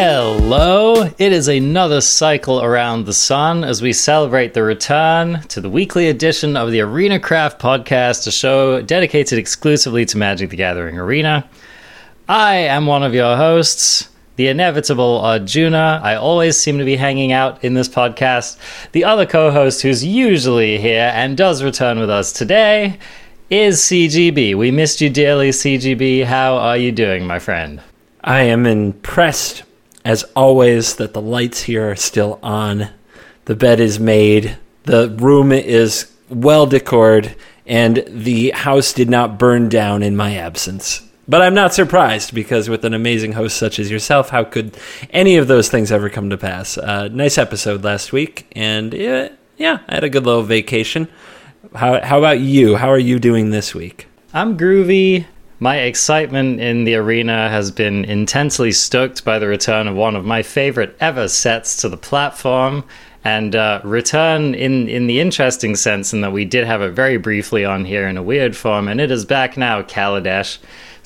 Hello! It is another cycle around the sun as we celebrate the return to the weekly edition of the Arena Craft podcast, a show dedicated exclusively to Magic the Gathering Arena. I am one of your hosts, the inevitable Arjuna. I always seem to be hanging out in this podcast. The other co host who's usually here and does return with us today is CGB. We missed you dearly, CGB. How are you doing, my friend? I am impressed as always, that the lights here are still on. The bed is made. The room is well decored, and the house did not burn down in my absence. But I'm not surprised because with an amazing host such as yourself, how could any of those things ever come to pass? Uh, nice episode last week, and yeah, yeah, I had a good little vacation. How, how about you? How are you doing this week? I'm groovy. My excitement in the arena has been intensely stoked by the return of one of my favorite ever sets to the platform. And uh, return in, in the interesting sense, in that we did have it very briefly on here in a weird form, and it is back now, Kaladesh.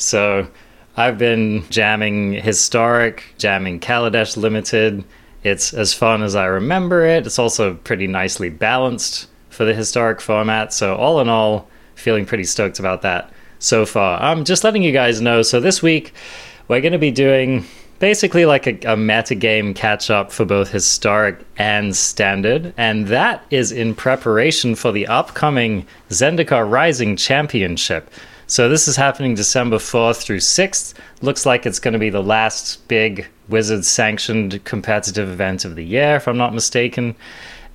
So I've been jamming Historic, jamming Kaladesh Limited. It's as fun as I remember it. It's also pretty nicely balanced for the Historic format. So, all in all, feeling pretty stoked about that so far. I'm just letting you guys know. So this week, we're going to be doing basically like a, a meta game catch up for both historic and standard, and that is in preparation for the upcoming Zendikar Rising Championship. So this is happening December 4th through 6th. Looks like it's going to be the last big Wizards sanctioned competitive event of the year, if I'm not mistaken.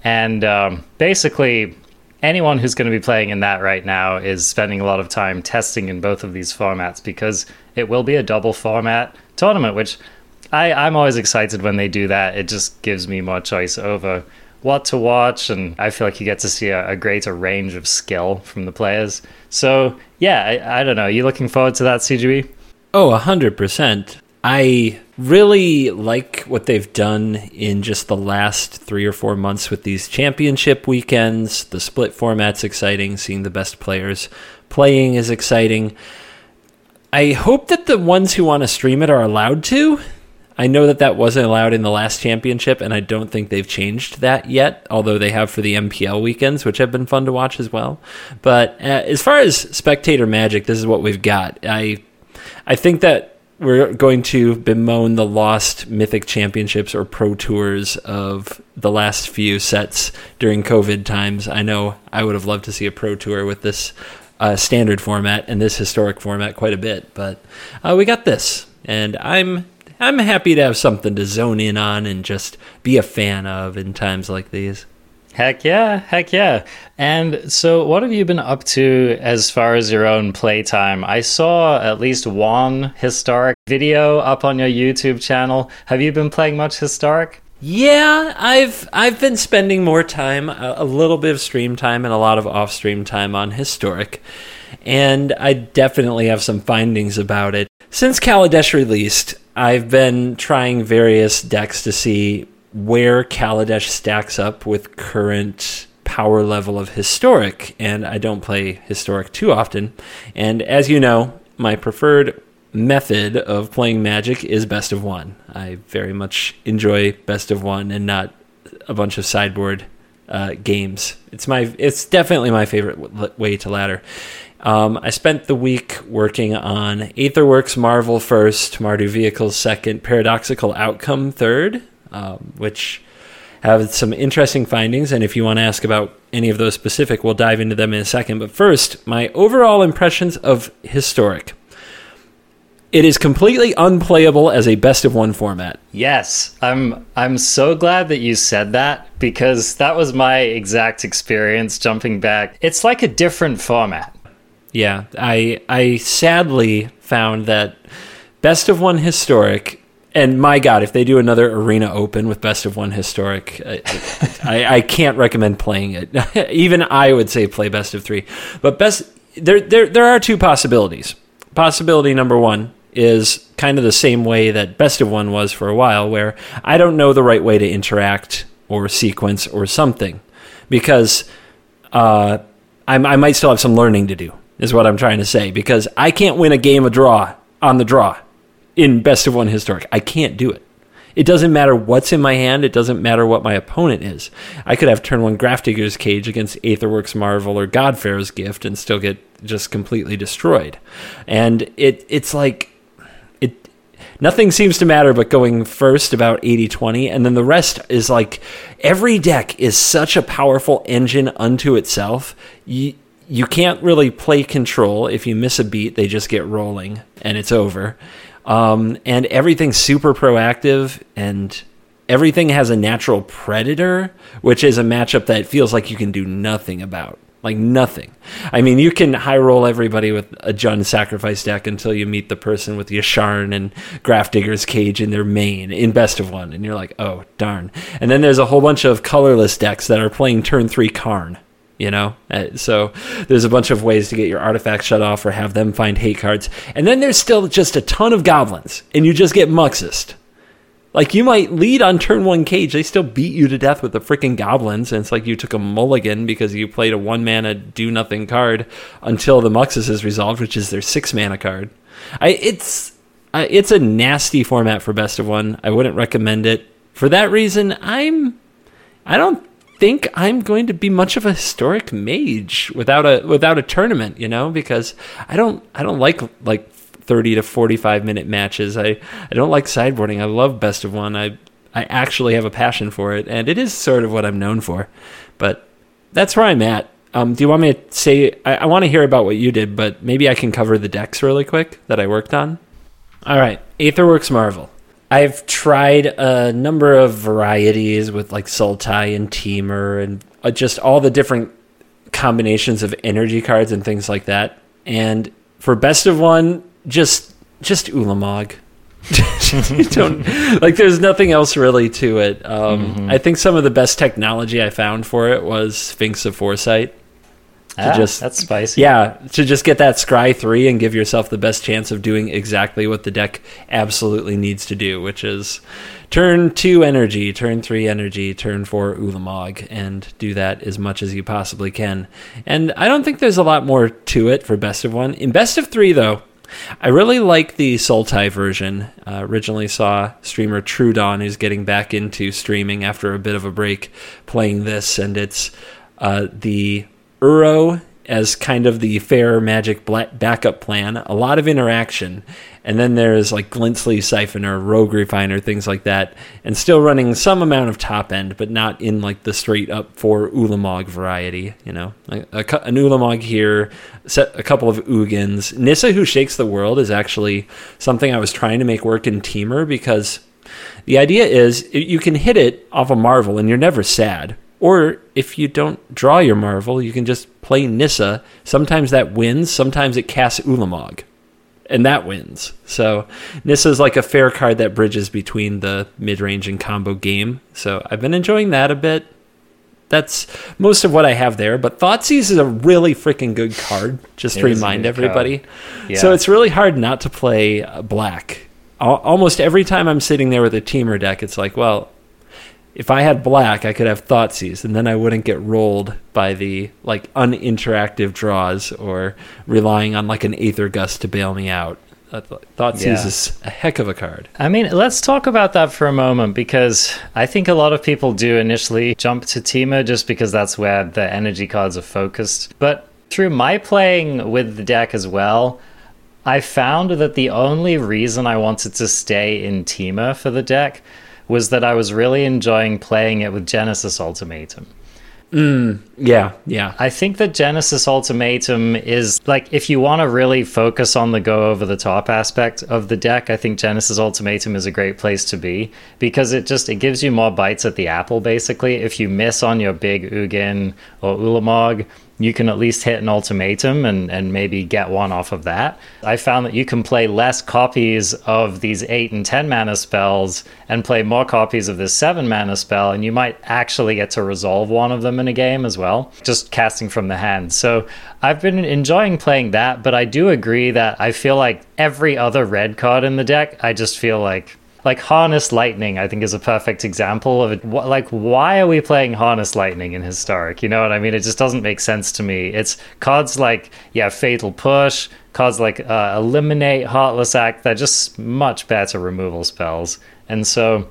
And um, basically, anyone who's going to be playing in that right now is spending a lot of time testing in both of these formats because it will be a double format tournament, which I, I'm always excited when they do that. It just gives me more choice over what to watch, and I feel like you get to see a, a greater range of skill from the players. So, yeah, I, I don't know. Are You looking forward to that, CGB? Oh, 100%. I really like what they've done in just the last three or four months with these championship weekends. The split format's exciting. Seeing the best players playing is exciting. I hope that the ones who want to stream it are allowed to. I know that that wasn't allowed in the last championship, and I don't think they've changed that yet, although they have for the MPL weekends, which have been fun to watch as well. But uh, as far as spectator magic, this is what we've got. I I think that we're going to bemoan the lost mythic championships or pro tours of the last few sets during covid times i know i would have loved to see a pro tour with this uh, standard format and this historic format quite a bit but uh, we got this and i'm i'm happy to have something to zone in on and just be a fan of in times like these Heck yeah, heck yeah. And so, what have you been up to as far as your own playtime? I saw at least one historic video up on your YouTube channel. Have you been playing much historic? Yeah, I've I've been spending more time, a, a little bit of stream time and a lot of off-stream time on historic, and I definitely have some findings about it. Since Kaladesh released, I've been trying various decks to see where Kaladesh stacks up with current power level of historic, and I don't play historic too often. And as you know, my preferred method of playing Magic is best of one. I very much enjoy best of one and not a bunch of sideboard uh, games. It's my it's definitely my favorite way to ladder. Um, I spent the week working on Aetherworks Marvel first, Mardu Vehicles second, Paradoxical Outcome third, um, which have some interesting findings. And if you want to ask about any of those specific, we'll dive into them in a second. But first, my overall impressions of Historic. It is completely unplayable as a best of one format. Yes, I'm I'm so glad that you said that because that was my exact experience jumping back. It's like a different format. Yeah, I I sadly found that best of one historic and my God, if they do another Arena Open with Best of One Historic, I, I, I can't recommend playing it. Even I would say play Best of Three. But best there, there, there are two possibilities. Possibility number one is kind of the same way that Best of One was for a while, where I don't know the right way to interact or sequence or something, because uh, I, I might still have some learning to do. Is what I'm trying to say because I can't win a game of draw on the draw in best of one historic. I can't do it. It doesn't matter what's in my hand. It doesn't matter what my opponent is. I could have turn one Grafdigger's Cage against Aetherworks Marvel or Godfarer's Gift and still get just completely destroyed. And it it's like it nothing seems to matter but going first about 80-20 and then the rest is like every deck is such a powerful engine unto itself. You, you can't really play control. If you miss a beat, they just get rolling and it's over. Um, and everything's super proactive and everything has a natural predator, which is a matchup that feels like you can do nothing about. Like nothing. I mean, you can high roll everybody with a Jund sacrifice deck until you meet the person with Yasharn and Grafdigger's Cage in their main in best of one, and you're like, oh darn. And then there's a whole bunch of colorless decks that are playing turn three Karn you know? Uh, so there's a bunch of ways to get your artifacts shut off or have them find hate cards. And then there's still just a ton of goblins and you just get muxused like you might lead on turn one cage they still beat you to death with the freaking goblins and it's like you took a mulligan because you played a one mana do nothing card until the muxus is resolved which is their six mana card. I, it's uh, it's a nasty format for best of one. I wouldn't recommend it. For that reason i'm i don't think I'm going to be much of a historic mage without a without a tournament, you know, because I don't I don't like like 30 to 45 minute matches. I I don't like sideboarding. I love best of one. I I actually have a passion for it and it is sort of what I'm known for. But that's where I'm at. Um, do you want me to say I, I want to hear about what you did, but maybe I can cover the decks really quick that I worked on. All right, Aetherworks Marvel. I've tried a number of varieties with like Sultai and Temur and uh, just all the different combinations of energy cards and things like that. And for best of one, just just Ulamog. don't like. There's nothing else really to it. Um, mm-hmm. I think some of the best technology I found for it was Sphinx of Foresight to ah, just that's spicy. Yeah, to just get that scry three and give yourself the best chance of doing exactly what the deck absolutely needs to do, which is turn two energy, turn three energy, turn four Ulamog, and do that as much as you possibly can. And I don't think there's a lot more to it for best of one. In best of three, though, I really like the Sultai version. Uh, originally saw streamer True Dawn, who's getting back into streaming after a bit of a break, playing this, and it's uh, the Uro as kind of the fair magic backup plan, a lot of interaction. And then there's like Glint-Sleeve Siphoner, Rogue Refiner, things like that, and still running some amount of top end, but not in like the straight up for Ulamog variety. You know, a, a, an Ulamog here, set a couple of Ugins. Nissa, who shakes the world, is actually something I was trying to make work in Temur because the idea is you can hit it off a Marvel and you're never sad or if you don't draw your Marvel, you can just play Nissa. Sometimes that wins, sometimes it casts Ulamog. And that wins. So Nissa is like a fair card that bridges between the mid range and combo game. So I've been enjoying that a bit. That's most of what I have there. But Thoughtseize is a really freaking good card, just it to remind everybody. Yeah. So it's really hard not to play uh, black. Almost every time I'm sitting there with a Temur deck, it's like, well, if I had black, I could have Thoughtseize, and then I wouldn't get rolled by the like uninteractive draws or relying on like an Aether Gust to bail me out. Thoughtseize yeah. is a heck of a card. I mean, let's talk about that for a moment because I think a lot of people do initially jump to Temur just because that's where the energy cards are focused. But through my playing with the deck as well, I found that the only reason I wanted to stay in Temur for the deck was that I was really enjoying playing it with Genesis Ultimatum. Mm, yeah, yeah. I think that Genesis Ultimatum is like if you want to really focus on the go over the top aspect of the deck, I think Genesis Ultimatum is a great place to be because it just it gives you more bites at the apple basically. If you miss on your big Ugin or Ulamog, you can at least hit an ultimatum and, and maybe get one off of that. I found that you can play less copies of these 8 and 10 mana spells and play more copies of this 7 mana spell, and you might actually get to resolve one of them in a game as well, just casting from the hand. So I've been enjoying playing that, but I do agree that I feel like every other red card in the deck, I just feel like like Harness Lightning, I think is a perfect example of it. Like, why are we playing Harness Lightning in Historic? You know what I mean? It just doesn't make sense to me. It's cards like, yeah, Fatal Push, cards like uh, Eliminate, Heartless Act, they're just much better removal spells. And so,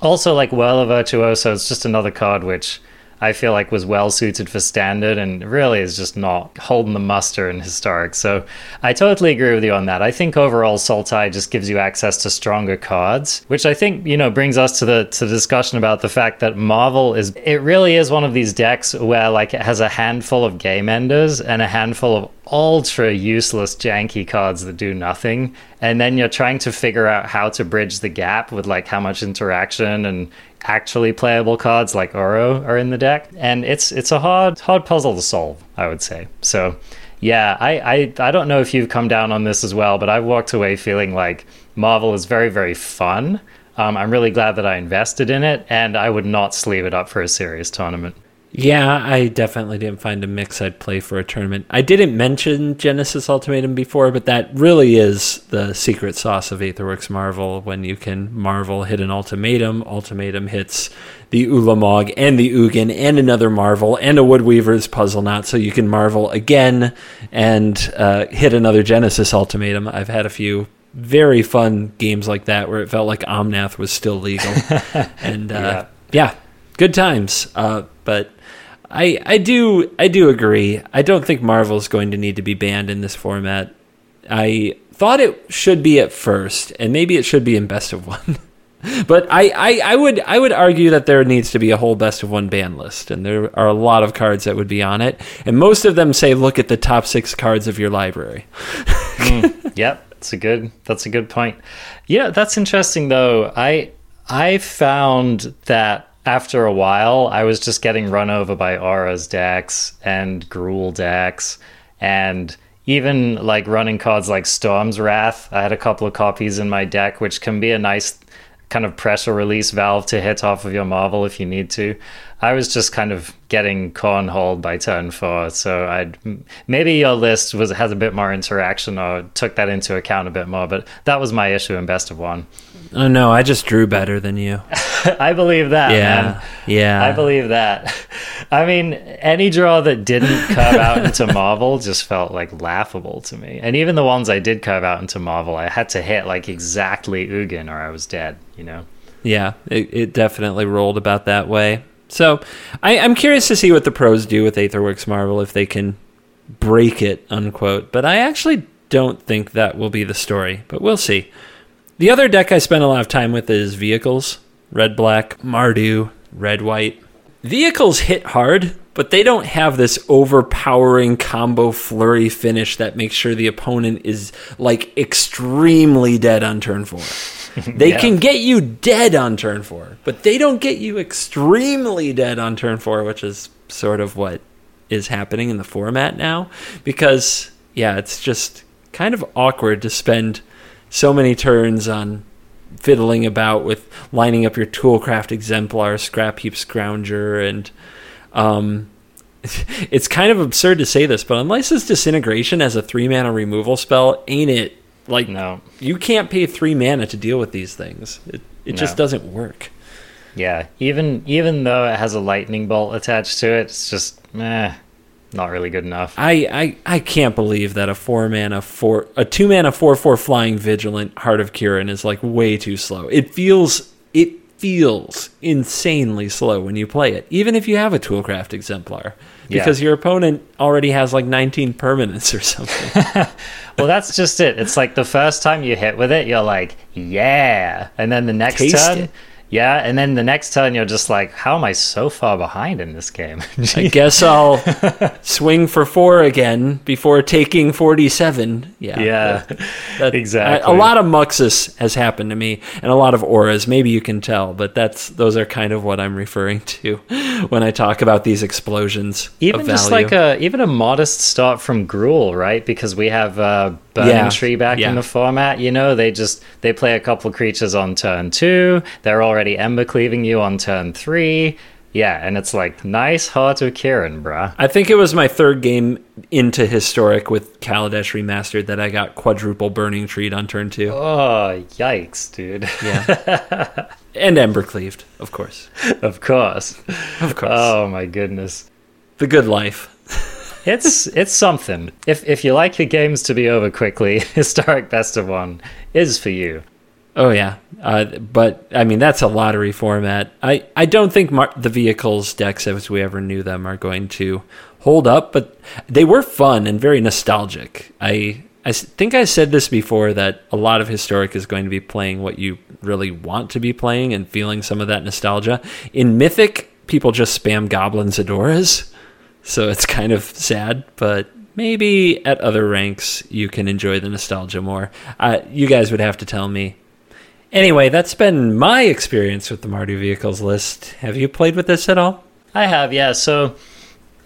also like Whirler Virtuoso is just another card which I feel like was well suited for standard and really is just not holding the muster in historic. So I totally agree with you on that. I think overall Sultai just gives you access to stronger cards, which I think, you know, brings us to the to the discussion about the fact that Marvel is it really is one of these decks where like it has a handful of game enders and a handful of ultra useless janky cards that do nothing and then you're trying to figure out how to bridge the gap with like how much interaction and actually playable cards like Uro are in the deck. And it's it's a hard hard puzzle to solve I would say. So yeah I, I I don't know if you've come down on this as well but I've walked away feeling like Marvel is very very fun. Um, I'm really glad that I invested in it and I would not sleeve it up for a serious tournament Yeah, I definitely didn't find a mix I'd play for a tournament. I didn't mention Genesis Ultimatum before, but that really is the secret sauce of Aetherworks Marvel when you can Marvel hit an ultimatum, ultimatum hits the Ulamog and the Ugin and another Marvel and a Woodweaver's Puzzleknot, so you can Marvel again and uh, hit another Genesis Ultimatum. I've had a few very fun games like that where it felt like Omnath was still legal. and uh, yeah. yeah, good times. Uh, but I I do I do agree. I don't think Marvel's going to need to be banned in this format. I thought it should be at first, and maybe it should be in best of one. but I, I, I would I would argue that there needs to be a whole best of one ban list, and there are a lot of cards that would be on it, and most of them say look at the top six cards of your library. mm, yep, that's a good that's a good point. Yeah, that's interesting though. I I found that after a while, I was just getting run over by Aura's decks and Gruul decks, and even like running cards like Storm's Wrath. I had a couple of copies in my deck, which can be a nice kind of pressure release valve to hit off of your Marvel if you need to. I was just kind of getting cornholed by turn four, so I'd maybe your list was has a bit more interaction or took that into account a bit more, but that was my issue in best of one. Oh no, I just drew better than you. I believe that. Yeah, man. yeah. I believe that. I mean, any draw that didn't curve out into Marvel just felt like laughable to me. And even the ones I did curve out into Marvel, I had to hit like exactly Ugin or I was dead. You know. Yeah, it, it definitely rolled about that way. So I, I'm curious to see what the pros do with Aetherworks Marvel if they can break it, unquote. But I actually don't think that will be the story. But we'll see. The other deck I spend a lot of time with is vehicles red black, Mardu, red white. Vehicles hit hard, but they don't have this overpowering combo flurry finish that makes sure the opponent is like extremely dead on turn four. They yeah. can get you dead on turn four, but they don't get you extremely dead on turn four, which is sort of what is happening in the format now. Because, yeah, it's just kind of awkward to spend so many turns on fiddling about with lining up your toolcraft exemplar, Scrapheap Scrounger, and um, it's kind of absurd to say this, but unless unlicensed disintegration as a three mana removal spell, ain't it? Like, no, you can't pay three mana to deal with these things. It it no. just doesn't work. Yeah, even even though it has a lightning bolt attached to it, it's just meh not really good enough. I, I, I can't believe that a four mana four a two mana four four flying vigilant Heart of Kiran is like way too slow. It feels it feels insanely slow when you play it, even if you have a Toolcraft exemplar, because yeah. your opponent already has like 19 permanents or something. well, that's just it. It's like the first time you hit with it, you're like, yeah, and then the next Taste turn. It yeah, and then the next turn you're just like, how am I so far behind in this game? I guess I'll swing for four again before taking 47. Yeah. Yeah. That, that, exactly. A, a lot of Muxus has happened to me and a lot of auras. Maybe you can tell, but that's those are kind of what I'm referring to when I talk about these explosions. Even just like a even a modest start from Gruul, right? Because we have uh Burning yeah. Tree back yeah. in the format. You know, they just they play a couple creatures on turn two. They're already ember cleaving you on turn three. Yeah, and it's like nice Heart of Kiran, bruh. I think it was my third game into Historic with Kaladesh Remastered that I got quadruple Burning Treed on turn two. Oh, yikes, dude. Yeah. and Ember Cleaved, of course. of course. Of course. Oh my goodness. the good life. It's it's something. If if you like your games to be over quickly, Historic Best of One is for you. Oh yeah, uh, but I mean that's a lottery format. I, I don't think mar- the vehicles decks as we ever knew them are going to hold up, but they were fun and very nostalgic. I I think I said this before that a lot of historic is going to be playing what you really want to be playing and feeling some of that nostalgia. In Mythic, people just spam goblins adoras, so it's kind of sad, but. Maybe at other ranks you can enjoy the nostalgia more. Uh, you guys would have to tell me Anyway, that's been my experience with the Mardu vehicles list. Have you played with this at all? I have, yeah. So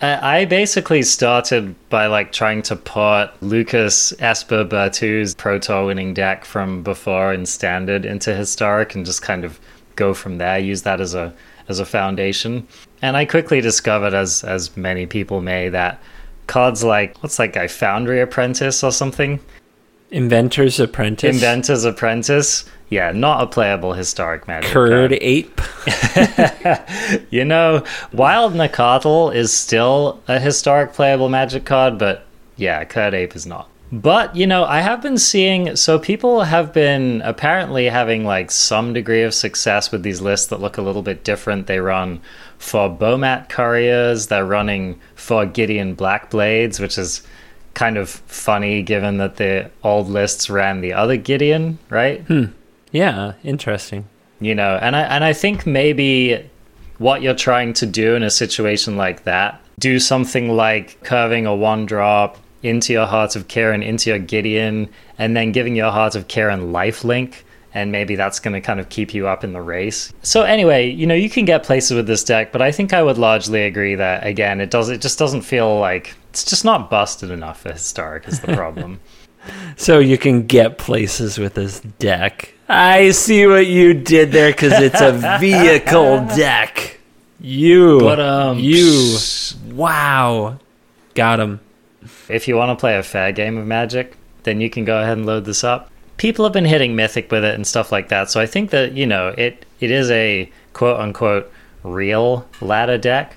I basically started by like trying to port Lucas Esper Berthoud's Tour winning deck from before in standard into historic and just kind of go from there, use that as a as a foundation. And I quickly discovered as as many people may that cards like what's that guy, Foundry Apprentice or something? Inventor's Apprentice. Inventor's Apprentice. Yeah, not a playable historic magic. Curd card. Ape. You know, Wild Nacatl is still a historic playable magic card, but yeah, Kird Ape is not. But, you know, I have been seeing, so people have been apparently having like some degree of success with these lists that look a little bit different. They run for Bomat Couriers, they're running for Gideon Blackblades, which is kind of funny given that the old lists ran the other Gideon, right? Hmm. Yeah, interesting. you know and i and i think maybe what you're trying to do in a situation like that do something like curving a one drop into your heart of Kiran, into your Gideon, and then giving your heart of Kiran life link. And maybe that's going to kind of keep you up in the race. So anyway, you know, you can get places with this deck, but I think I would largely agree that again, it does. It just doesn't feel like it's just not busted enough for historic. Is the problem? So you can get places with this deck. I see what you did there because it's a vehicle deck. You. But, um, You. Wow. Got him. if you want to play a fair game of Magic, then you can go ahead and load this up. People have been hitting Mythic with it and stuff like that, so I think that you know it. It is a quote unquote real ladder deck,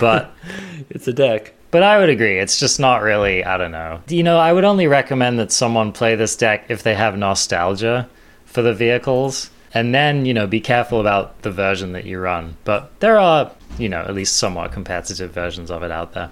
but It's a deck. but I would agree it's just not really. I don't know. You know, I would only recommend that someone play this deck if they have nostalgia for the vehicles, and then you know be careful about the version that you run. But there are you know at least somewhat competitive versions of it out there.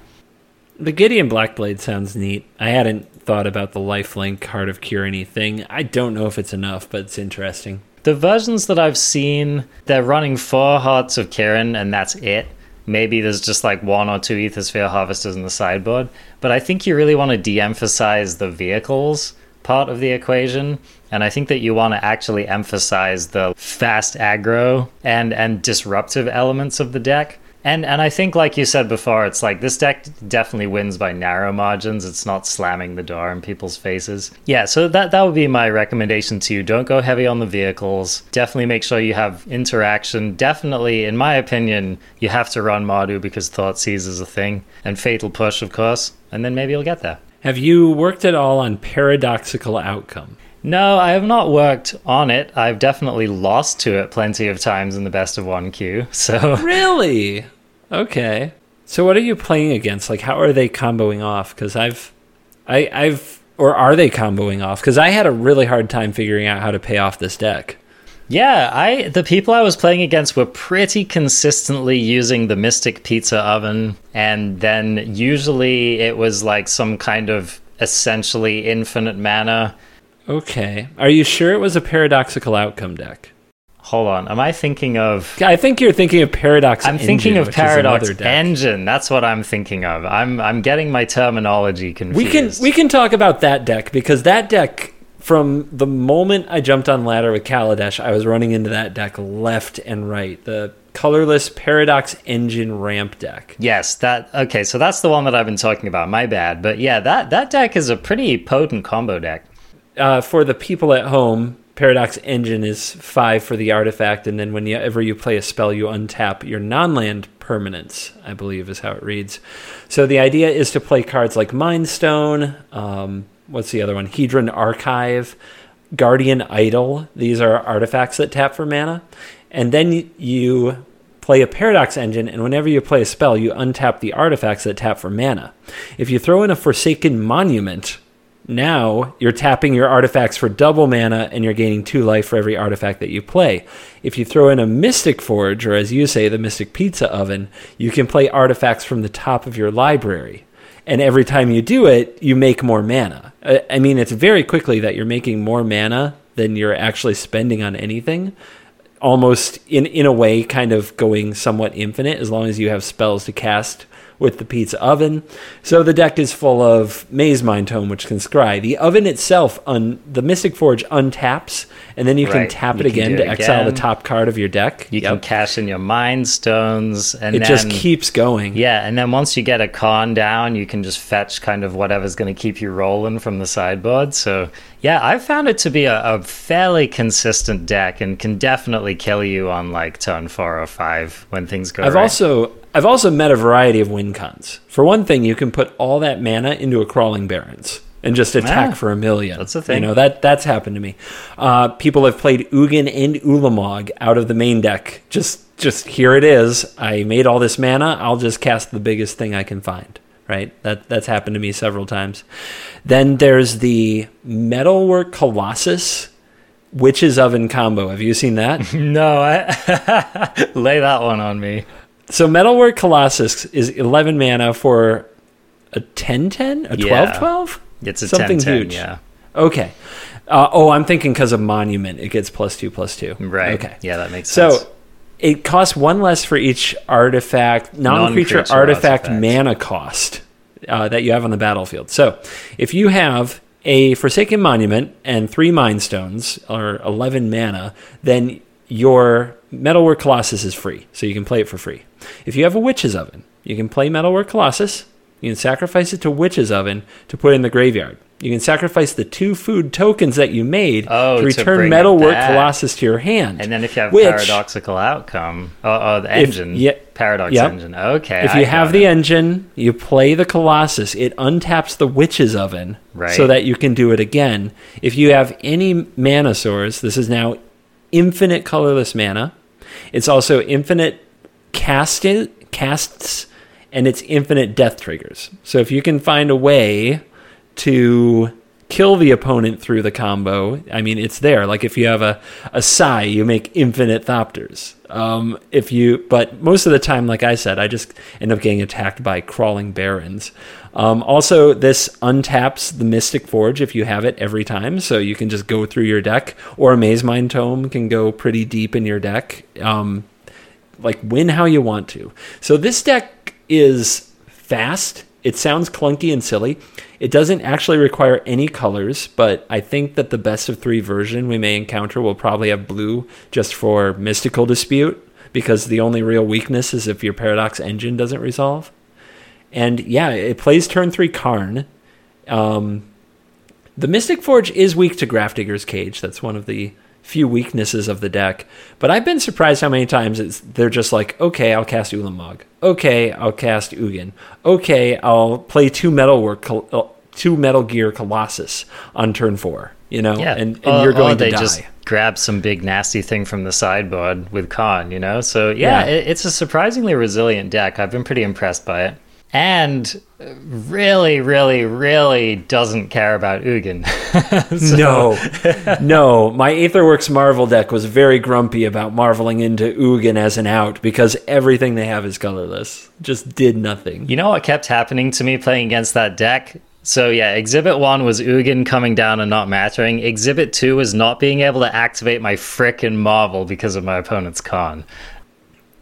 The Gideon Blackblade sounds neat. I hadn't thought about the lifelink Heart of Kyrany thing. I don't know if it's enough, but it's interesting. The versions that I've seen, they're running four Hearts of Kiran, and that's it. Maybe there's just like one or two Aethersphere Harvesters in the sideboard. But I think you really want to de emphasize the vehicles part of the equation. And I think that you want to actually emphasize the fast aggro and, and disruptive elements of the deck. And and I think, like you said before, it's like this deck definitely wins by narrow margins. It's not slamming the door in people's faces. Yeah, so that that would be my recommendation to you. Don't go heavy on the vehicles. Definitely make sure you have interaction. Definitely, in my opinion, you have to run Mardu because Thoughtseize is a thing, and Fatal Push, of course. And then maybe you'll get there. Have you worked at all on paradoxical outcome? No, I have not worked on it. I've definitely lost to it plenty of times in the best of one queue. So Really? Okay. So what are you playing against? Like how are they comboing off? Cuz I've I I've or are they comboing off? Cuz I had a really hard time figuring out how to pay off this deck. Yeah, I the people I was playing against were pretty consistently using the Mystic Pizza Oven, and then usually it was like some kind of essentially infinite mana. Okay. Are you sure it was a paradoxical outcome deck? Hold on, am I thinking of? I think you're thinking of Paradox I'm thinking Engine, of which Paradox. Engine. That's what I'm thinking of. I'm I'm getting my terminology confused. We can we can talk about that deck because that deck from the moment I jumped on ladder with Kaladesh, I was running into that deck left and right. The colorless Paradox Engine ramp deck. Yes, that okay. So that's the one that I've been talking about. My bad, but yeah, that that deck is a pretty potent combo deck. Uh, for the people at home, Paradox Engine is five for the artifact, and then whenever you play a spell, you untap your non-land permanents, I believe is how it reads. So the idea is to play cards like Mind Stone, um, what's the other one? Hedron Archive, Guardian Idol. These are artifacts that tap for mana. And then you play a Paradox Engine, and whenever you play a spell, you untap the artifacts that tap for mana. If you throw in a Forsaken Monument, now you're tapping your artifacts for double mana and you're gaining two life for every artifact that you play. If you throw in a Mystic Forge, or as you say, the Mystic Pizza Oven, you can play artifacts from the top of your library. And every time you do it, you make more mana. I mean, it's very quickly that you're making more mana than you're actually spending on anything. Almost in, in a way, kind of going somewhat infinite as long as you have spells to cast with the pizza oven. So the deck is full of Mazemind Tome, which can scry. The oven itself, on the Mystic Forge untaps, and then you can tap it can again to it exile the top card of your deck. You can Yep. cash in your mind stones, and It then, just keeps going. Yeah, and then once you get a Karn down, you can just fetch kind of whatever's going to keep you rolling from the sideboard. So, yeah, I found it to be a, a fairly consistent deck and can definitely kill you on like turn four or five when things go I've right. also I've also met a variety of win cons. For one thing, you can put all that mana into a Crawling Barrens and just attack Ah, for a million. that's the thing. You know that that's happened to me. Uh, people have played Ugin and Ulamog out of the main deck. Just just here it is. I made all this mana. I'll just cast the biggest thing I can find. Right. That that's happened to me several times. Then there's the Metalwork Colossus. Witch's Oven combo. Have you seen that? no, I lay that one on me. So Metalwork Colossus is 11 mana for a 10-10, a Yeah. 12-12? It's a Something 10 huge. Yeah, Okay. Uh, oh, I'm thinking because of Monument, it gets plus two, plus two. right. Okay. Yeah, that makes sense. So it costs one less for each artifact, non-creature, Non-creature artifact artifact. mana cost uh, that you have on the battlefield. So if you have a Forsaken Monument and three Mind Stones, or 11 mana, then your Metalwork Colossus is free. So you can play it for free. If you have a Witch's Oven, you can play Metalwork Colossus. You can sacrifice it to Witch's Oven to put in the graveyard. You can sacrifice the two food tokens that you made Oh, to to return it Metalwork. Colossus to your hand. and then if you have Which- paradoxical outcome, oh, oh the If- engine, yeah, paradox yep. engine. Okay, If I you have the it. engine, you play the Colossus, it untaps the Witch's Oven Right. so that you can do it again. If you have any mana source, this is now infinite colorless mana. It's also infinite cast casts and it's infinite death triggers. So if you can find a way to kill the opponent through the combo, I mean, it's there. Like if you have a, a Sai, you make infinite Thopters. Um, if you, but most of the time, like I said, I just end up getting attacked by Crawling Barrens. Um, also, this untaps the Mystic Forge if you have it every time, so you can just go through your deck. Or a Mazemind Tome can go pretty deep in your deck. Um, like win how you want to. So this deck is fast. It sounds clunky and silly. It doesn't actually require any colors, but I think that the best of three version we may encounter will probably have blue just for mystical dispute because the only real weakness is if your paradox engine doesn't resolve. And yeah, it plays turn three Karn. Um, the Mystic Forge is weak to Grafdigger's Cage. That's one of the few weaknesses of the deck. But I've been surprised how many times it's they're just like, okay, I'll cast Ulamog. Okay, I'll cast Ugin. Okay, I'll play two Metalwork, Col- uh, two Metal Gear Colossus on turn four. You know, Yeah, and, and or, you're going or they to die. just grab some big nasty thing from the sideboard with Karn, you know. So yeah, Yeah. It, it's a surprisingly resilient deck. I've been pretty impressed by it, and really, really, really doesn't care about Ugin. So- No, no. My Aetherworks Marvel deck was very grumpy about marveling into Ugin as an out because everything they have is colorless. Just did nothing. You know what kept happening to me playing against that deck? So yeah, exhibit one was Ugin coming down and not mattering. Exhibit two was not being able to activate my frickin' Marvel because of my opponent's Karn.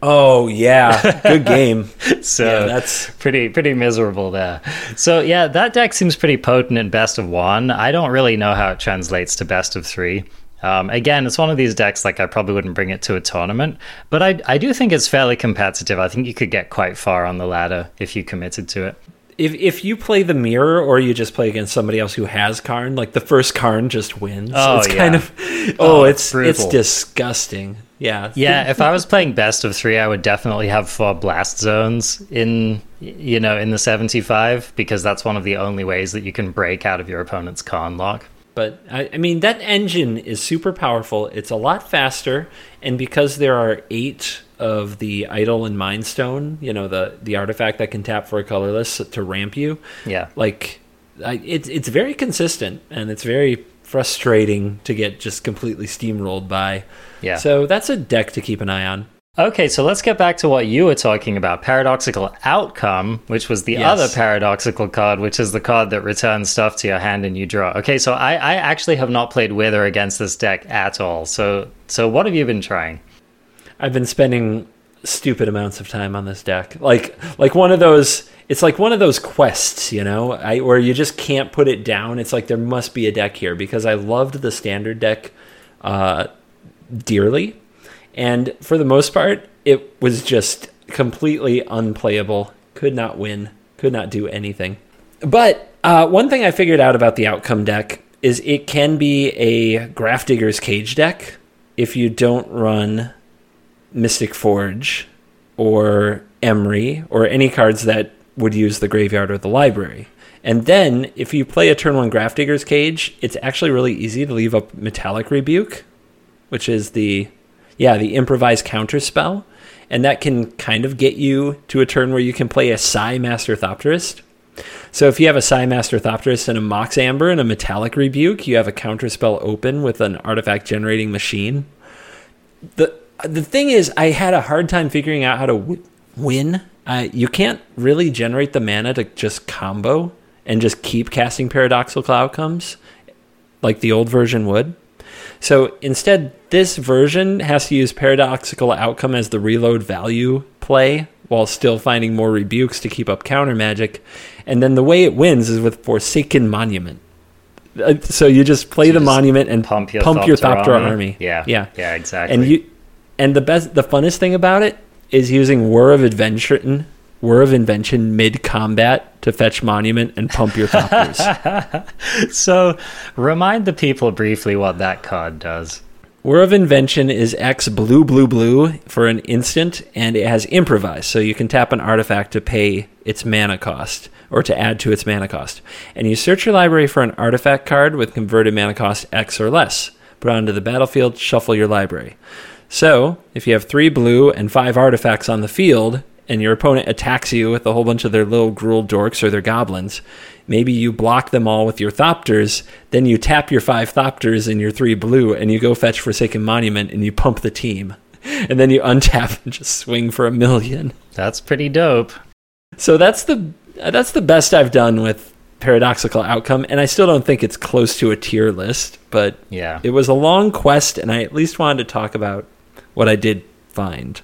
Oh yeah, good game. So Yeah, that's- pretty pretty miserable there. So yeah, that deck seems pretty potent in best of one. I don't really know how it translates to best of three. Um, again, it's one of these decks like I probably wouldn't bring it to a tournament, but I I do think it's fairly competitive. I think you could get quite far on the ladder if you committed to it. if if you play the mirror or you just play against somebody else who has Karn, like the first Karn just wins. Oh, it's yeah. kind of oh, Oh, it's brutal. it's disgusting. Yeah. Yeah, if I was playing best of three, I would definitely have four blast zones in, you know, in the 75 because that's one of the only ways that you can break out of your opponent's Karn lock. But I, I mean, that engine is super powerful. It's a lot faster, and because there are eight of the idol and mind stone, you know, the the artifact that can tap for a colorless to ramp you, Yeah. like I, it's it's very consistent and it's very frustrating to get just completely steamrolled by. Yeah. So that's a deck to keep an eye on. Okay, so let's get back to what you were talking about paradoxical outcome, which was the Yes. other paradoxical card, which is the card that returns stuff to your hand and you draw. Okay, so I, I actually have not played with or against this deck at all. So so what have you been trying? I've been spending stupid amounts of time on this deck. Like like one of those it's like one of those quests, you know, I, where you just can't put it down. It's like there must be a deck here because I loved the standard deck uh, dearly, and for the most part, it was just completely unplayable. Could not win. Could not do anything. But uh, one thing I figured out about the outcome deck is it can be a Grafdigger's Cage deck if you don't run Mystic Forge or Emry or any cards that would use the graveyard or the library. And then if you play a turn one Grafdigger's Cage, it's actually really easy to leave up Metallic Rebuke, which is the yeah, the improvised counter spell. And that can kind of get you to a turn where you can play a Sai Master Thopterist. So if you have a Sai Master Thopterist and a Mox Amber and a Metallic Rebuke, you have a counter spell open with an artifact generating machine. The the thing is, I had a hard time figuring out how to w- win. Uh, you can't really generate the mana to just combo and just keep casting paradoxical outcomes like the old version would. So instead, this version has to use paradoxical outcome as the reload value play while still finding more rebukes to keep up counter magic. And then the way it wins is with Forsaken Monument. Uh, So you just play So the just monument and Pump your pump your Thopter Thopter army. army. Yeah. yeah, Yeah, exactly. and you and the best, the funnest thing about it is using War of Adventure, War of Invention mid combat to fetch monument and pump your Thopters. so remind the people briefly what that card does. War of Invention is X blue blue blue for an instant, and it has improvise, so you can tap an artifact to pay its mana cost or to add to its mana cost. And you search your library for an artifact card with converted mana cost X or less. Put it onto the battlefield, shuffle your library. So, if you have three blue and five artifacts on the field, and your opponent attacks you with a whole bunch of their little Gruul dorks or their goblins, maybe you block them all with your Thopters, then you tap your five Thopters and your three blue, and you go fetch Forsaken Monument and you pump the team. And then you untap and just swing for a million. That's pretty dope. So that's the that's the best I've done with paradoxical outcome, and I still don't think it's close to a tier list, but Yeah. it was a long quest, and I at least wanted to talk about what I did find.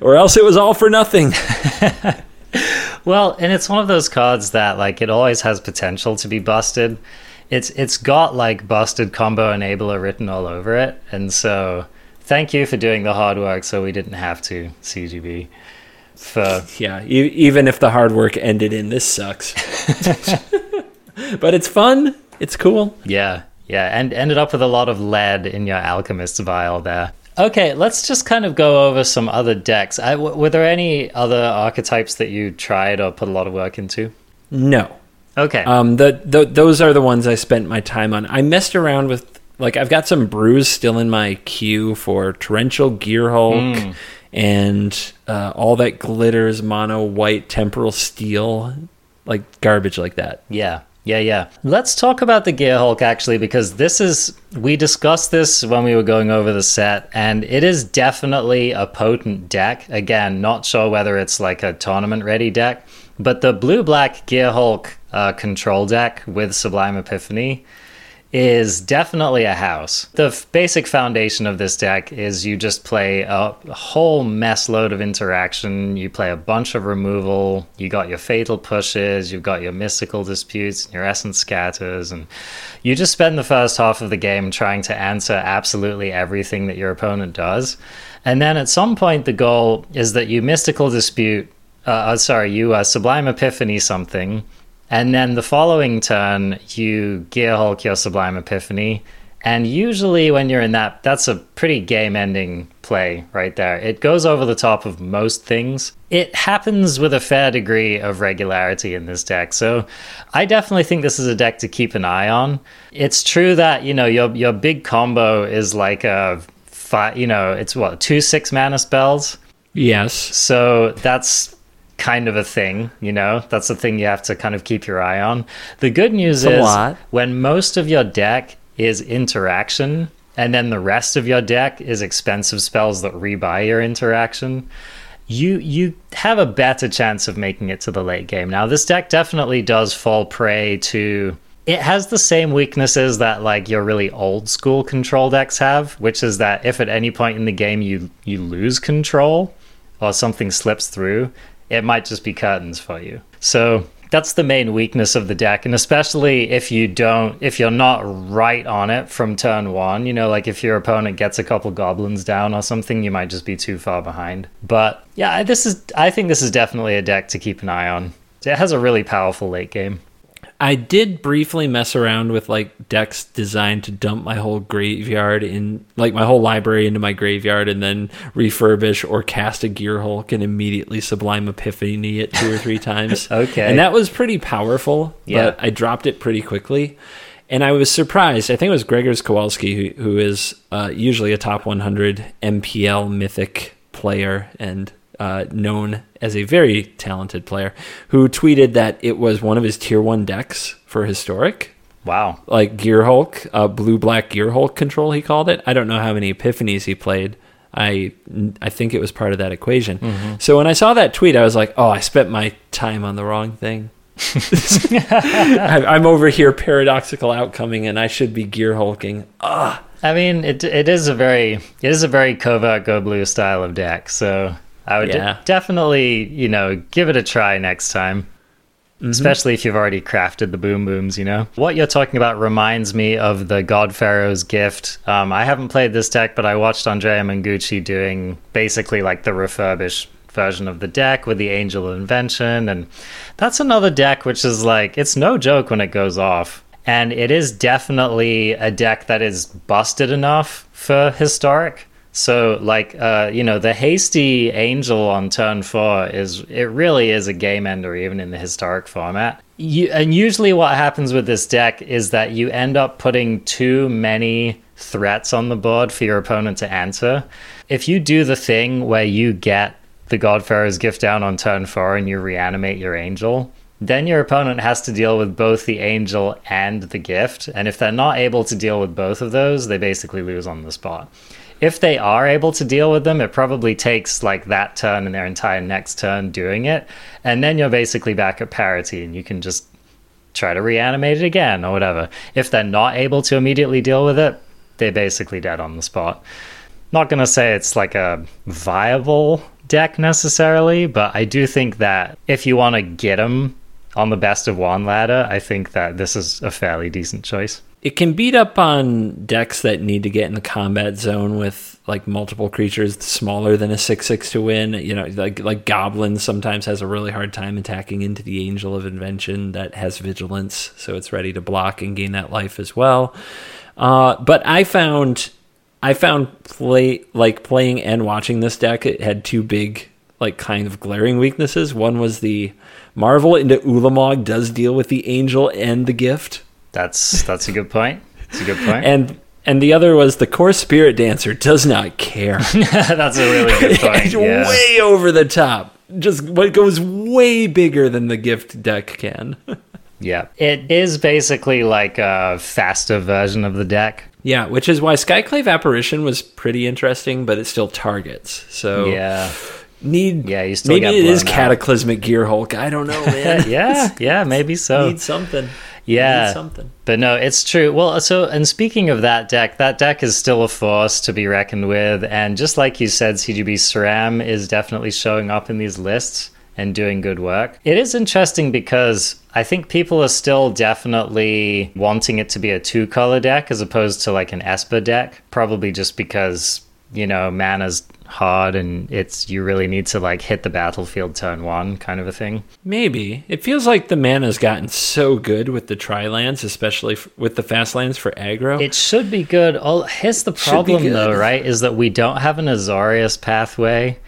Or else it was all for nothing. Well, and it's one of those cards that like it always has potential to be busted. It's it's got like busted combo enabler written all over it, and so thank you for doing the hard work so we didn't have to CGB for Yeah, e- even if the hard work ended in this sucks. but it's fun. It's cool. yeah yeah and ended up with a lot of lead in your alchemist's vial there. Okay, let's just kind of go over some other decks. I, w- were there any other archetypes that you tried or put a lot of work into? No. Okay. Um, the, the those are the ones I spent my time on. I messed around with like I've got some brews still in my queue for torrential gear hulk and uh, all that glitters mono white temporal steel, like garbage like that. Yeah, yeah, yeah. Let's talk about the Gear Hulk actually, because this is we discussed this when we were going over the set, and it is definitely a potent deck. Again, not sure whether it's like a tournament ready deck, but the blue black Gear Hulk uh, control deck with Sublime Epiphany is definitely a house. The f- basic foundation of this deck is you just play a, whole mess load of interaction. You play a bunch of removal. You got your fatal pushes. You've got your mystical disputes, and your essence scatters, and you just spend the first half of the game trying to answer absolutely everything that your opponent does. And then at some point, the goal is that you mystical dispute uh, sorry, you uh, Sublime Epiphany something, and then the following turn you Gear Hulk your Sublime Epiphany, and usually when you're in that, that's a pretty game-ending play right there. It goes over the top of most things. It happens with a fair degree of regularity in this deck, so I definitely think this is a deck to keep an eye on. It's true that you know your your big combo is like a five, you know, it's what two six mana spells. Yes. So that's kind of a thing, you know? That's a thing you have to kind of keep your eye on. The good news It's is when most of your deck is interaction and then the rest of your deck is expensive spells that rebuy your interaction, you you have a better chance of making it to the late game. Now this deck definitely does fall prey to it has the same weaknesses that like your really old school control decks have, which is that if at any point in the game you you lose control or something slips through, it might just be curtains for you. So that's the main weakness of the deck, and especially if you don't, if you're not right on it from turn one, you know, like if your opponent gets a couple goblins down or something, you might just be too far behind. But yeah, this is, I think this is definitely a deck to keep an eye on. It has a really powerful late game. I did briefly mess around with like decks designed to dump my whole graveyard in like my whole library into my graveyard and then refurbish or cast a gear hulk and immediately sublime epiphany it two or three times. Okay. And that was pretty powerful, Yeah. but I dropped it pretty quickly. And I was surprised. I think it was Grzegorz Kowalski, who, who is uh, usually a top 100 MPL mythic player and uh, known as a very talented player, who tweeted that it was one of his tier one decks for historic, Wow. like Gear Hulk, uh, blue black Gear Hulk control. He called it. I don't know how many epiphanies he played. I I think it was part of that equation. So when I saw that tweet, I was like, oh, I spent my time on the wrong thing. I'm over here paradoxical outcoming, and I should be gear hulking. Ah, I mean, it it is a very it is a very covert go blue style of deck. So I would de- definitely you know give it a try next time, especially if you've already crafted the boom booms. You know what you're talking about reminds me of the God Pharaoh's gift. Um, I haven't played this deck, but I watched Andrea Mengucci doing basically like the refurbished version of the deck with the Angel of Invention, and that's another deck which is like it's no joke when it goes off. And it is definitely a deck that is busted enough for historic. So, like, uh, you know, the hasty angel on turn four is it really is a game ender, even in the historic format. You, and usually, what happens with this deck is that you end up putting too many threats on the board for your opponent to answer. If you do the thing where you get the God Pharaoh's gift down on turn four and you reanimate your angel, then your opponent has to deal with both the angel and the gift. And if they're not able to deal with both of those, they basically lose on the spot. If they are able to deal with them, it probably takes like that turn and their entire next turn doing it. And then you're basically back at parity and you can just try to reanimate it again or whatever. If they're not able to immediately deal with it, they're basically dead on the spot. Not going to say it's like a viable deck necessarily, but I do think that if you want to get them on the best of one ladder, I think that this is a fairly decent choice. It can beat up on decks that need to get in the combat zone with like multiple creatures smaller than a six six to win. You know, like like goblins sometimes has a really hard time attacking into the angel of invention that has vigilance, so it's ready to block and gain that life as well. Uh, but I found I found play like playing and watching this deck. It had two big like kind of glaring weaknesses. One was the Marvel into Ulamog does deal with the angel and the gift. That's that's a good point. It's a good point. and and the other was the Kor Spiritdancer does not care. that's a really good point. Yeah. way over the top. Just what goes way bigger than the gift deck can. yeah. It is basically like a faster version of the deck. yeah, which is why Skyclave apparition was pretty interesting, but it still targets. So Yeah. Need Yeah, you still maybe it is out. cataclysmic gear hulk. I don't know, man. yeah, yeah, maybe so. need something. Yeah. need something. But no, it's true. Well, so and speaking of that deck, that deck is still a force to be reckoned with, and just like you said, CGB Sram is definitely showing up in these lists and doing good work. It is interesting because I think people are still definitely wanting it to be a two color deck as opposed to like an Esper deck, probably just because you know mana's hard and it's you really need to like hit the battlefield turn one kind of a thing. Maybe. It feels like the mana's gotten so good with the tri lands, especially f- with the fast lands for aggro. It should be good. All here's the problem though, right? Is that we don't have an Azorius pathway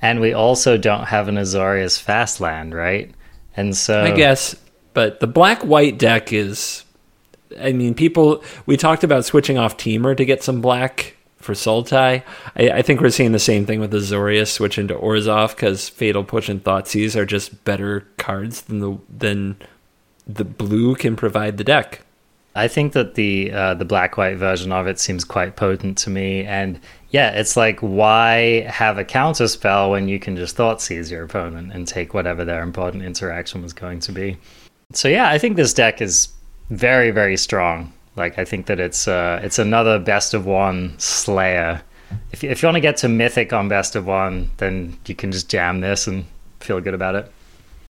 and we also don't have an Azorius fast land, right? And so I guess, but the black white deck is I mean, people we talked about switching off Temur to get some black for Sultai. I, I, think we're seeing the same thing with Azorius switching to Orzhov because Fatal Push and Thoughtseize are just better cards than the than the blue can provide the deck. I think that the uh, the black white version of it seems quite potent to me, and yeah, it's like why have a counter spell when you can just Thoughtseize your opponent and take whatever their important interaction was going to be. So yeah, I think this deck is very very strong. Like I think that it's uh, it's another best of one Slayer. If you, if you want to get to Mythic on best of one, then you can just jam this and feel good about it.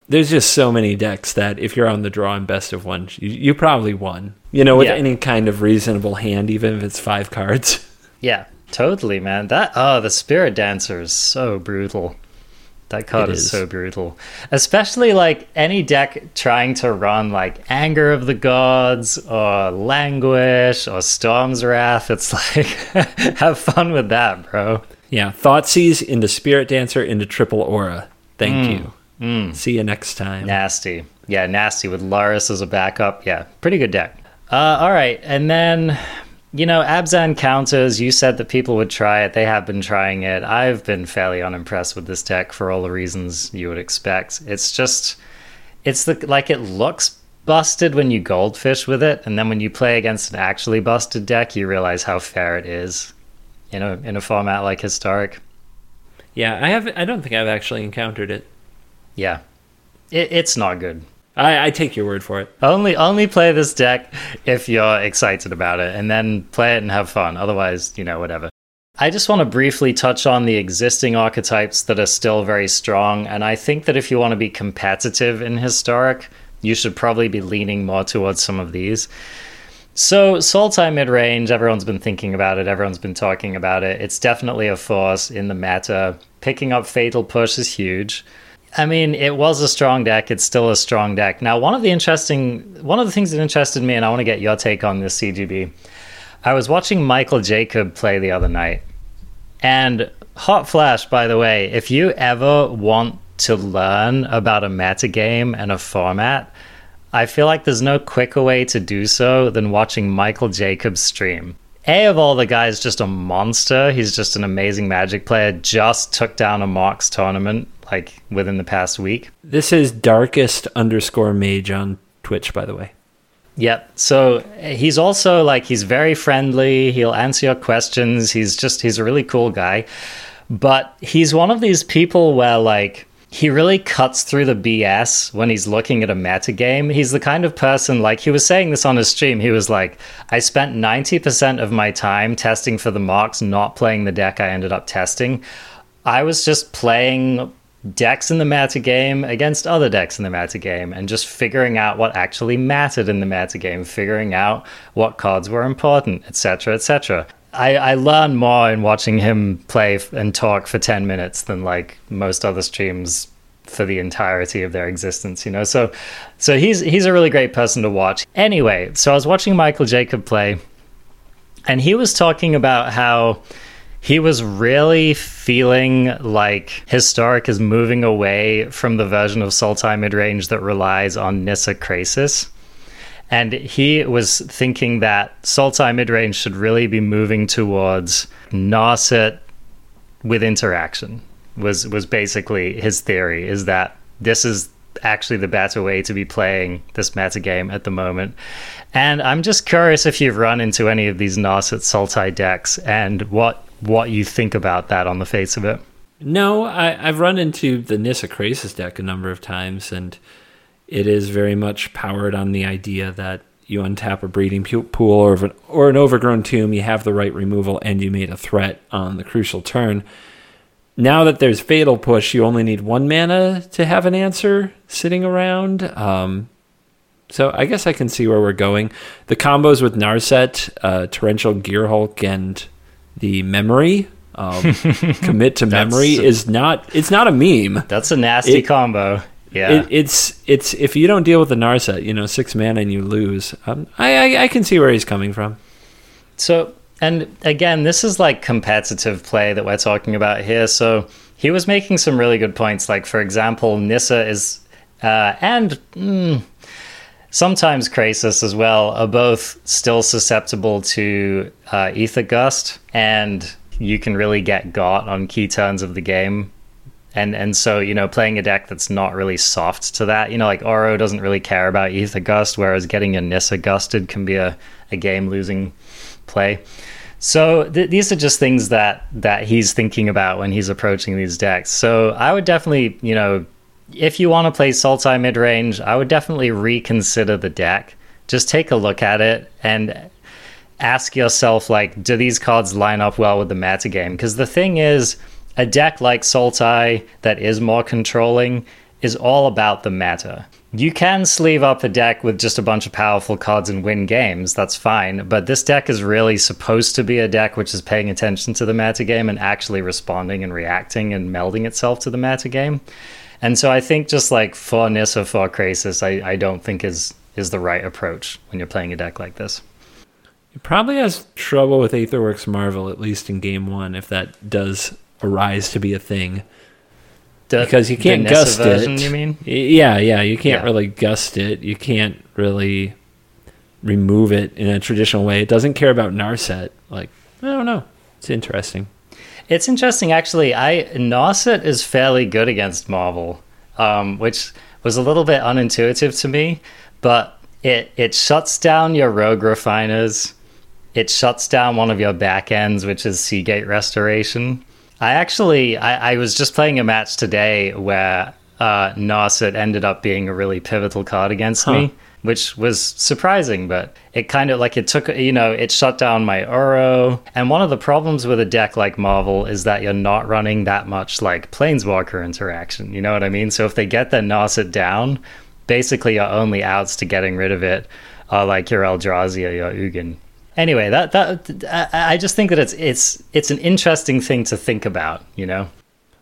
There's just so many decks that if you're on the draw in best of one, you, you probably won. You know, with yeah. any kind of reasonable hand, even if it's five cards. Yeah, totally, man. That oh, the Spirit Dancer is so brutal. That card is. is. so brutal. Especially like any deck trying to run like Anger of the Gods or Languish or Storm's Wrath. It's like have fun with that, bro. Yeah. Thoughtseize into Spirit Dancer into Triple Aura. Thank mm. you. Mm. See you next time. Nasty. Yeah, nasty with Lurrus as a backup. Yeah, pretty good deck. Uh, all right. And then you know, Abzan counters, you said that people would try it. They have been trying it. I've been fairly unimpressed with this deck for all the reasons you would expect. It's just, it's the, like it looks busted when you goldfish with it, and then when you play against an actually busted deck, you realize how fair it is in a, in a format like Historic. Yeah, I have. I don't think I've actually encountered it. Yeah, it, it's not good. I, I, take your word for it. Only only play this deck if you're excited about it, and then play it and have fun. Otherwise, you know, whatever. I just want to briefly touch on the existing archetypes that are still very strong, and I think that if you want to be competitive in historic, you should probably be leaning more towards some of these. So, Sultai mid range, everyone's been thinking about it, everyone's been talking about it. It's definitely a force in the meta. Picking up Fatal Push is huge. I mean, it was a strong deck. It's still a strong deck. Now, one of the interesting, one of the things that interested me, and I want to get your take on this, CGB. I was watching Michael Jacob play the other night, and hot flash, by the way, if you ever want to learn about a meta game and a format, I feel like there's no quicker way to do so than watching Michael Jacob's stream. A of all the guys just a monster. He's just an amazing magic player. Just took down a Mox tournament like within the past week. This is darkest underscore mage on Twitch, by the way. Yep. So he's also like he's very friendly. He'll answer your questions. He's just he's a really cool guy. But he's one of these people where like he really cuts through the BS when he's looking at a meta game. He's the kind of person, like he was saying this on his stream, he was like, I spent 90% of my time testing for the Mox, not playing the deck I ended up testing. I was just playing decks in the meta game against other decks in the meta game and just figuring out what actually mattered in the meta game, figuring out what cards were important, etc., etc. I, I learn more in watching him play and talk for 10 minutes than like most other streams for the entirety of their existence, you know. So so he's he's a really great person to watch. Anyway, so I was watching Michael Jacob play and he was talking about how he was really feeling like Historic is moving away from the version of Sultai midrange that relies on Nissa Krasis. And he was thinking that Sultai midrange should really be moving towards Narset with interaction. Was was basically his theory is that this is actually the better way to be playing this meta game at the moment. And I'm just curious if you've run into any of these Narset Sultai decks and what what you think about that on the face of it. No, I, have run into the Nissa Krasis deck a number of times, and it is very much powered on the idea that you untap a breeding pool or an, or an overgrown tomb, you have the right removal, and you made a threat on the crucial turn. Now that there's Fatal Push, you only need one mana to have an answer sitting around. Um, so I guess I can see where we're going. The combos with Narset, uh, Torrential Gearhulk, and the memory um, commit to memory is not it's not a meme. That's a nasty It- combo. Yeah. It, it's it's if you don't deal with the Narset, you know, six mana and you lose. Um, I, I I can see where he's coming from. So, and again, this is like competitive play that we're talking about here. So, he was making some really good points. Like, for example, Nissa is, uh, and mm, sometimes Krasis as well, are both still susceptible to uh, Aether Gust, and you can really get got on key turns of the game. And and so you know playing a deck that's not really soft to that you know like Uro doesn't really care about Aether Gust whereas getting a Nissa gusted can be a, a game losing play. So th- these are just things that that he's thinking about when he's approaching these decks. So I would definitely, you know, if you want to play Sultai mid range, I would definitely reconsider the deck. Just take a look at it and ask yourself like, do these cards line up well with the meta game? Because the thing is, a deck like Sultai that is more controlling is all about the meta. You can sleeve up a deck with just a bunch of powerful cards and win games, that's fine. But this deck is really supposed to be a deck which is paying attention to the meta game and actually responding and reacting and melding itself to the meta game. And so I think just like for Nissa, for Krasis, I, I don't think is is the right approach when you're playing a deck like this. He probably has trouble with Aetherworks Marvel at least in game one if that does arise to be a thing. The- because you can't gust version, it. You mean? Yeah, yeah, you can't Yeah. really gust it. You can't really remove it in a traditional way. It doesn't care about Narset. Like, I don't know. It's interesting. It's interesting, actually. I Narset is fairly good against Marvel, um, which was a little bit unintuitive to me. But it it shuts down your Rogue Refiners. It shuts down one of your back ends, which is Sea Gate Restoration. I actually I, I was just playing a match today where uh, ended up being a really pivotal card against Huh. me which was surprising, but it kind of like it took, you know, it shut down my Uro. And one of the problems with a deck like Marvel is that you're not running that much like Planeswalker interaction. You know what I mean? So if they get their Narset down, basically your only outs to getting rid of it are like your Eldrazi or your Ugin. Anyway, that that I just think that it's it's it's an interesting thing to think about, you know.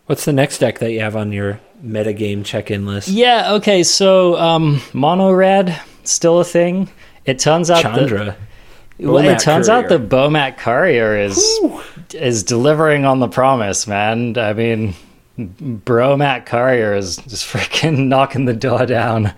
What's the next deck that you have on your metagame check-in list? Yeah, okay, so um mono red still a thing. It turns out Chandra. Well, it turns out the Bomat Courier is is delivering on the promise, man. I mean, Bomat Courier is just freaking knocking the door down.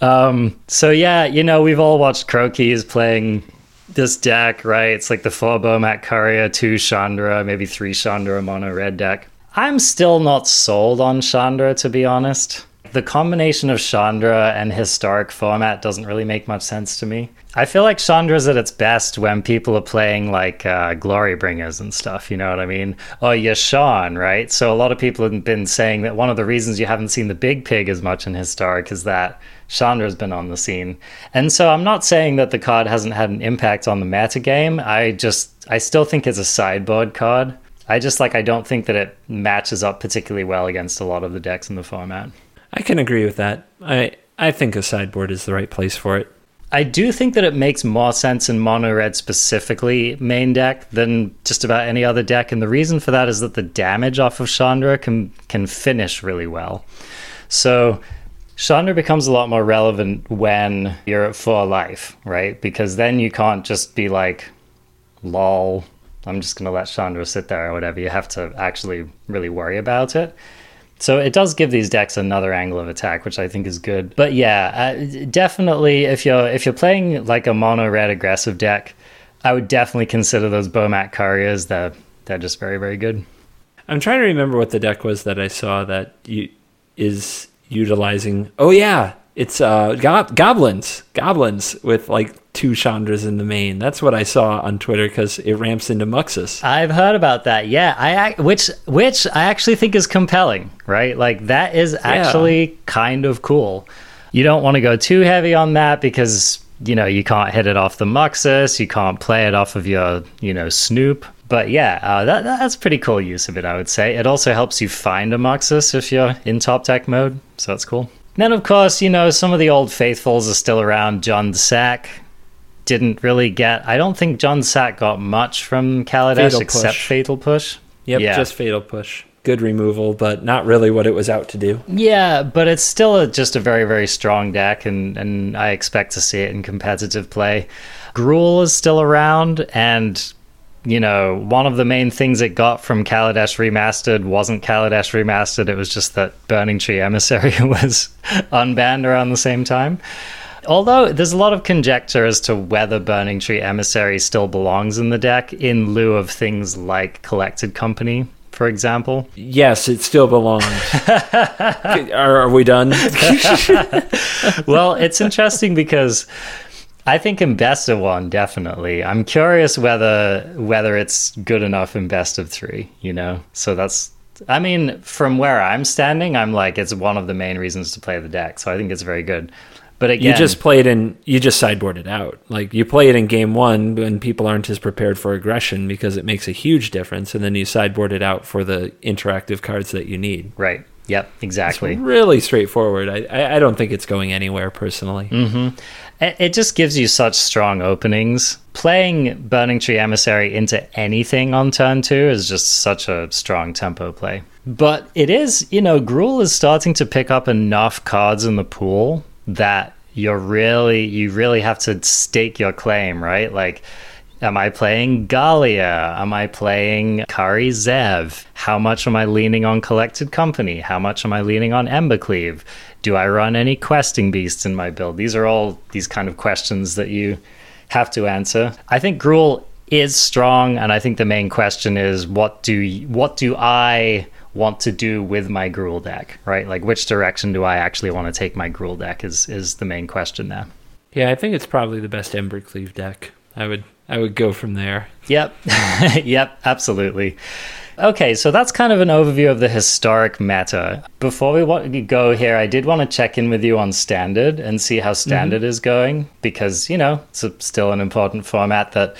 Um, so yeah, you know, we've all watched Crokeyz playing this deck, right? It's like the four Bomat Courier, two Chandra, maybe three Chandra mono red deck. I'm still not sold on Chandra, to be honest. The combination of Chandra and historic format doesn't really make much sense to me. I feel like Chandra's at its best when people are playing like uh, Glory Bringers and stuff, you know what I mean? Or Yashan, right? So a lot of people have been saying that one of the reasons you haven't seen the Big Pig as much in historic is that Chandra's been on the scene. And so I'm not saying that the card hasn't had an impact on the meta game. I just, I still think it's a sideboard card. I just like, I don't think that it matches up particularly well against a lot of the decks in the format. I can agree with that. I I think a sideboard is the right place for it. I do think that it makes more sense in mono red specifically main deck than just about any other deck, and the reason for that is that the damage off of Chandra can can finish really well. So Chandra becomes a lot more relevant when you're at four life, right? Because then you can't just be like, lol, I'm just gonna let Chandra sit there or whatever. You have to actually really worry about it. So it does give these decks another angle of attack, which I think is good. But yeah, uh, definitely if you're if you're playing like a mono red aggressive deck, I would definitely consider those Bomat Couriers. That they're just very very good. I'm trying to remember what the deck was that I saw that you, is utilizing. Oh yeah, it's uh go- goblins, goblins with like two Chandras in the main. That's what I saw on Twitter because it ramps into Muxus. I've heard about that. Yeah, I which which I actually think is compelling, right? Like that is actually kind of cool. You don't want to go too heavy on that because you know you can't hit it off the Muxus, you can't play it off of your you know Snoop. But yeah, uh, that that's pretty cool use of it. I would say it also helps you find a Muxus if you're in top deck mode, so that's cool. Then of course you know some of the old faithfuls are still around. Jund the Sack didn't really get. I don't think Jund Sack got much from Kaladesh Fatal except Push. Fatal Push. Yep, Yeah. just fatal push. Good removal, but not really what it was out to do. Yeah, but it's still a, just a very, very strong deck, and, and I expect to see it in competitive play. Gruul is still around, and you know, one of the main things it got from Kaladesh Remastered wasn't Kaladesh Remastered, it was just that Burning Tree Emissary was unbanned around the same time. Although there's a lot of conjecture as to whether Burning Tree Emissary still belongs in the deck in lieu of things like Collected Company, for example. Yes, it still belongs. are, are we done? well, it's interesting because I think in best of one, definitely. I'm curious whether whether it's good enough in best of three. You know, so that's. I mean, from where I'm standing, I'm like it's one of the main reasons to play the deck. So I think it's very good. But again, You just play it in. You just sideboard it out. Like you play it in game one when people aren't as prepared for aggression because it makes a huge difference, and then you sideboard it out for the interactive cards that you need. right. Yep. Exactly. Really straightforward. I, I, don't think it's going anywhere personally. Mm-hmm. It it just gives you such strong openings. Playing Burning Tree Emissary into anything on turn two is just such a strong tempo play. But it is, you know, Gruul is starting to pick up enough cards in the pool that you're really, you really have to stake your claim, right? Like, Am I playing Gallia? Am I playing Kari Zev? How much am I leaning on Collected Company? How much am I leaning on Embercleave? Do I run any questing beasts in my build? These are all these kind of questions that you have to answer. I think Gruul is strong, and I think the main question is what do what do I want to do with my Gruul deck, right? Like which direction do I actually want to take my Gruul deck is is the main question there. Yeah, I think it's probably the best Embercleave deck. I would I would go from there. Yep. yep, absolutely. Okay, so that's kind of an overview of the historic meta. Before we go here, I did want to check in with you on standard and see how mm-hmm. standard is going because, you know, it's still an important format that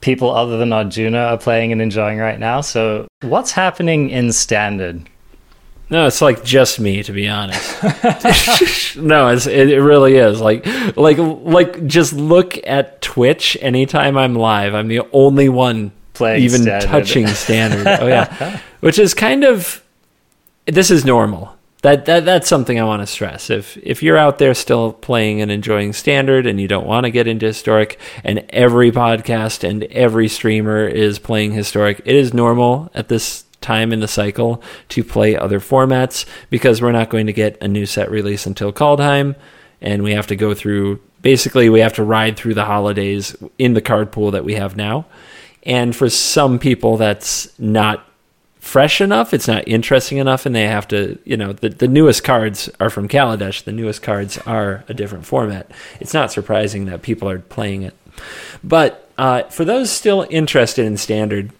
people other than Arjuna are playing and enjoying right now. So, what's happening in standard? No, it's like just me, to be honest. no, it's, it, it really is. Like, like, like, just look at Twitch. Anytime I'm live, I'm the only one Playing even standard. touching standard. Oh yeah, which is kind of this is normal. That, that that's something I want to stress. If if you're out there still playing and enjoying standard and you don't want to get into historic and every podcast and every streamer is playing historic, it is normal at this time in the cycle to play other formats because we're not going to get a new set release until Kaldheim and we have to go through basically we have to ride through the holidays in the card pool that we have now. And for some people that's not fresh enough, it's not interesting enough, and they have to, you know, the, the newest cards are from Kaladesh, the newest cards are a different format. It's not surprising that people are playing it. But uh, for those still interested in standard,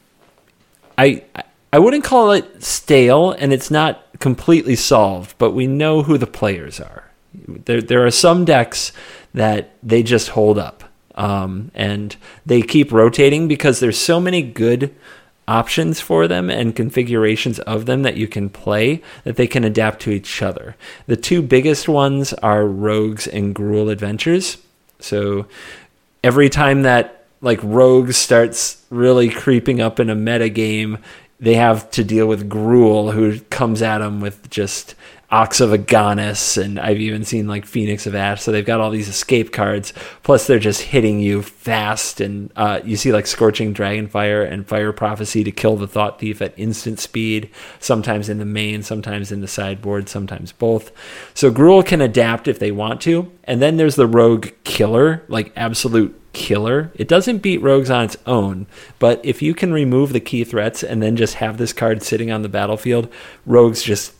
I I wouldn't call it stale, and it's not completely solved, but we know who the players are. There there are some decks that they just hold up, um, and they keep rotating because there's so many good options for them and configurations of them that you can play that they can adapt to each other. The two biggest ones are Rogues and Gruul Adventures. So every time that like Rogues starts really creeping up in a meta game, they have to deal with Gruul, who comes at them with just Ox of Agonas, and I've even seen like Phoenix of Ash. So they've got all these escape cards. Plus, they're just hitting you fast, and uh, you see like Scorching Dragonfire and Fire Prophecy to kill the Thought Thief at instant speed. Sometimes in the main, sometimes in the sideboard, sometimes both. So Gruul can adapt if they want to. And then there's the Rogue Killer, like absolute killer. It doesn't beat rogues on its own, but if you can remove the key threats and then just have this card sitting on the battlefield, rogues just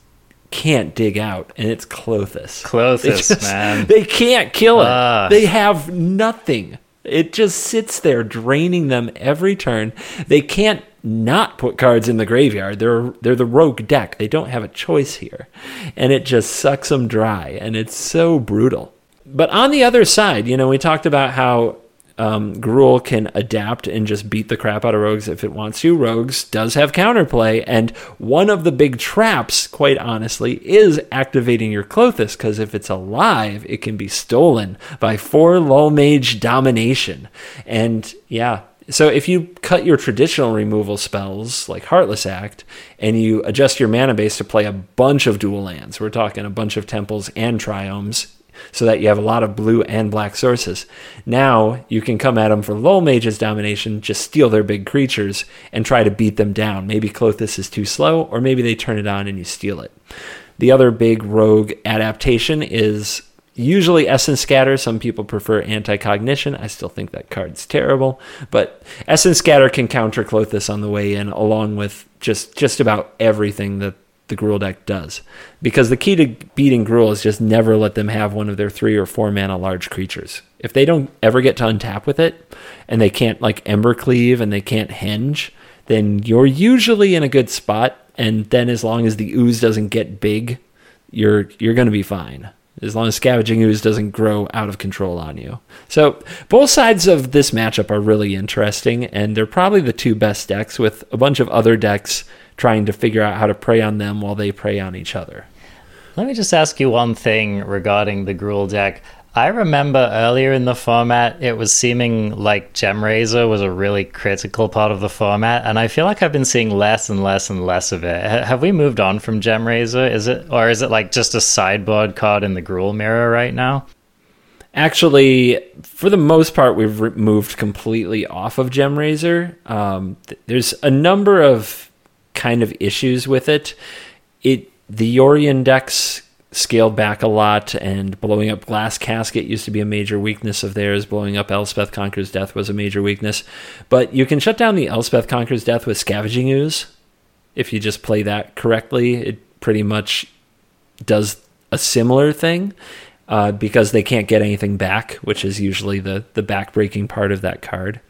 can't dig out, and it's Klothys. They just- man. They can't kill it. Ah. They have nothing. It just sits there draining them every turn. They can't not put cards in the graveyard. They're they're the rogue deck. They don't have a choice here. And it just sucks them dry and it's so brutal. But on the other side, you know, we talked about how um, Gruul can adapt and just beat the crap out of Rogues if it wants to. Rogues does have counterplay, and one of the big traps, quite honestly, is activating your Klothys, because if it's alive, it can be stolen by four Lullmage domination. And yeah, So if you cut your traditional removal spells like Heartless Act and you adjust your mana base to play a bunch of dual lands, we're talking a bunch of temples and triomes, so that you have a lot of blue and black sources. Now you can come at them for Lullmage's domination, just steal their big creatures and try to beat them down. Maybe Klothys is too slow, or maybe they turn it on and you steal it. The other big rogue adaptation is usually Essence Scatter. Some people prefer Anti-Cognition. I still think that card's terrible, but Essence Scatter can counter Klothys on the way in, along with just just about everything that the Gruul deck does. Because the key to beating Gruul is just never let them have one of their three or four mana large creatures. If they don't ever get to untap with it, and they can't like Embercleave and they can't Henge, then you're usually in a good spot. And then as long as the ooze doesn't get big, you're you're gonna be fine as long as Scavenging Ooze doesn't grow out of control on you. So both sides of this matchup are really interesting, and they're probably the two best decks, with a bunch of other decks trying to figure out how to prey on them while they prey on each other. Let me just ask you one thing regarding the Gruul deck. I remember earlier in the format, it was seeming like Gemrazor was a really critical part of the format, and I feel like I've been seeing less and less and less of it. H- have we moved on from Gemrazor? Is it, or is it like just a sideboard card in the Gruul mirror right now? Actually, for the most part, we've re- moved completely off of Gemrazor. Um, th- there's a number of kind of issues with it. It the Yorion decks scaled back a lot, and blowing up Glass Casket used to be a major weakness of theirs. Blowing up Elspeth Conquers Death was a major weakness. But you can shut down the Elspeth Conquers Death with Scavenging Ooze. If you just play that correctly, it pretty much does a similar thing. Uh, because they can't get anything back, which is usually the the backbreaking part of that card.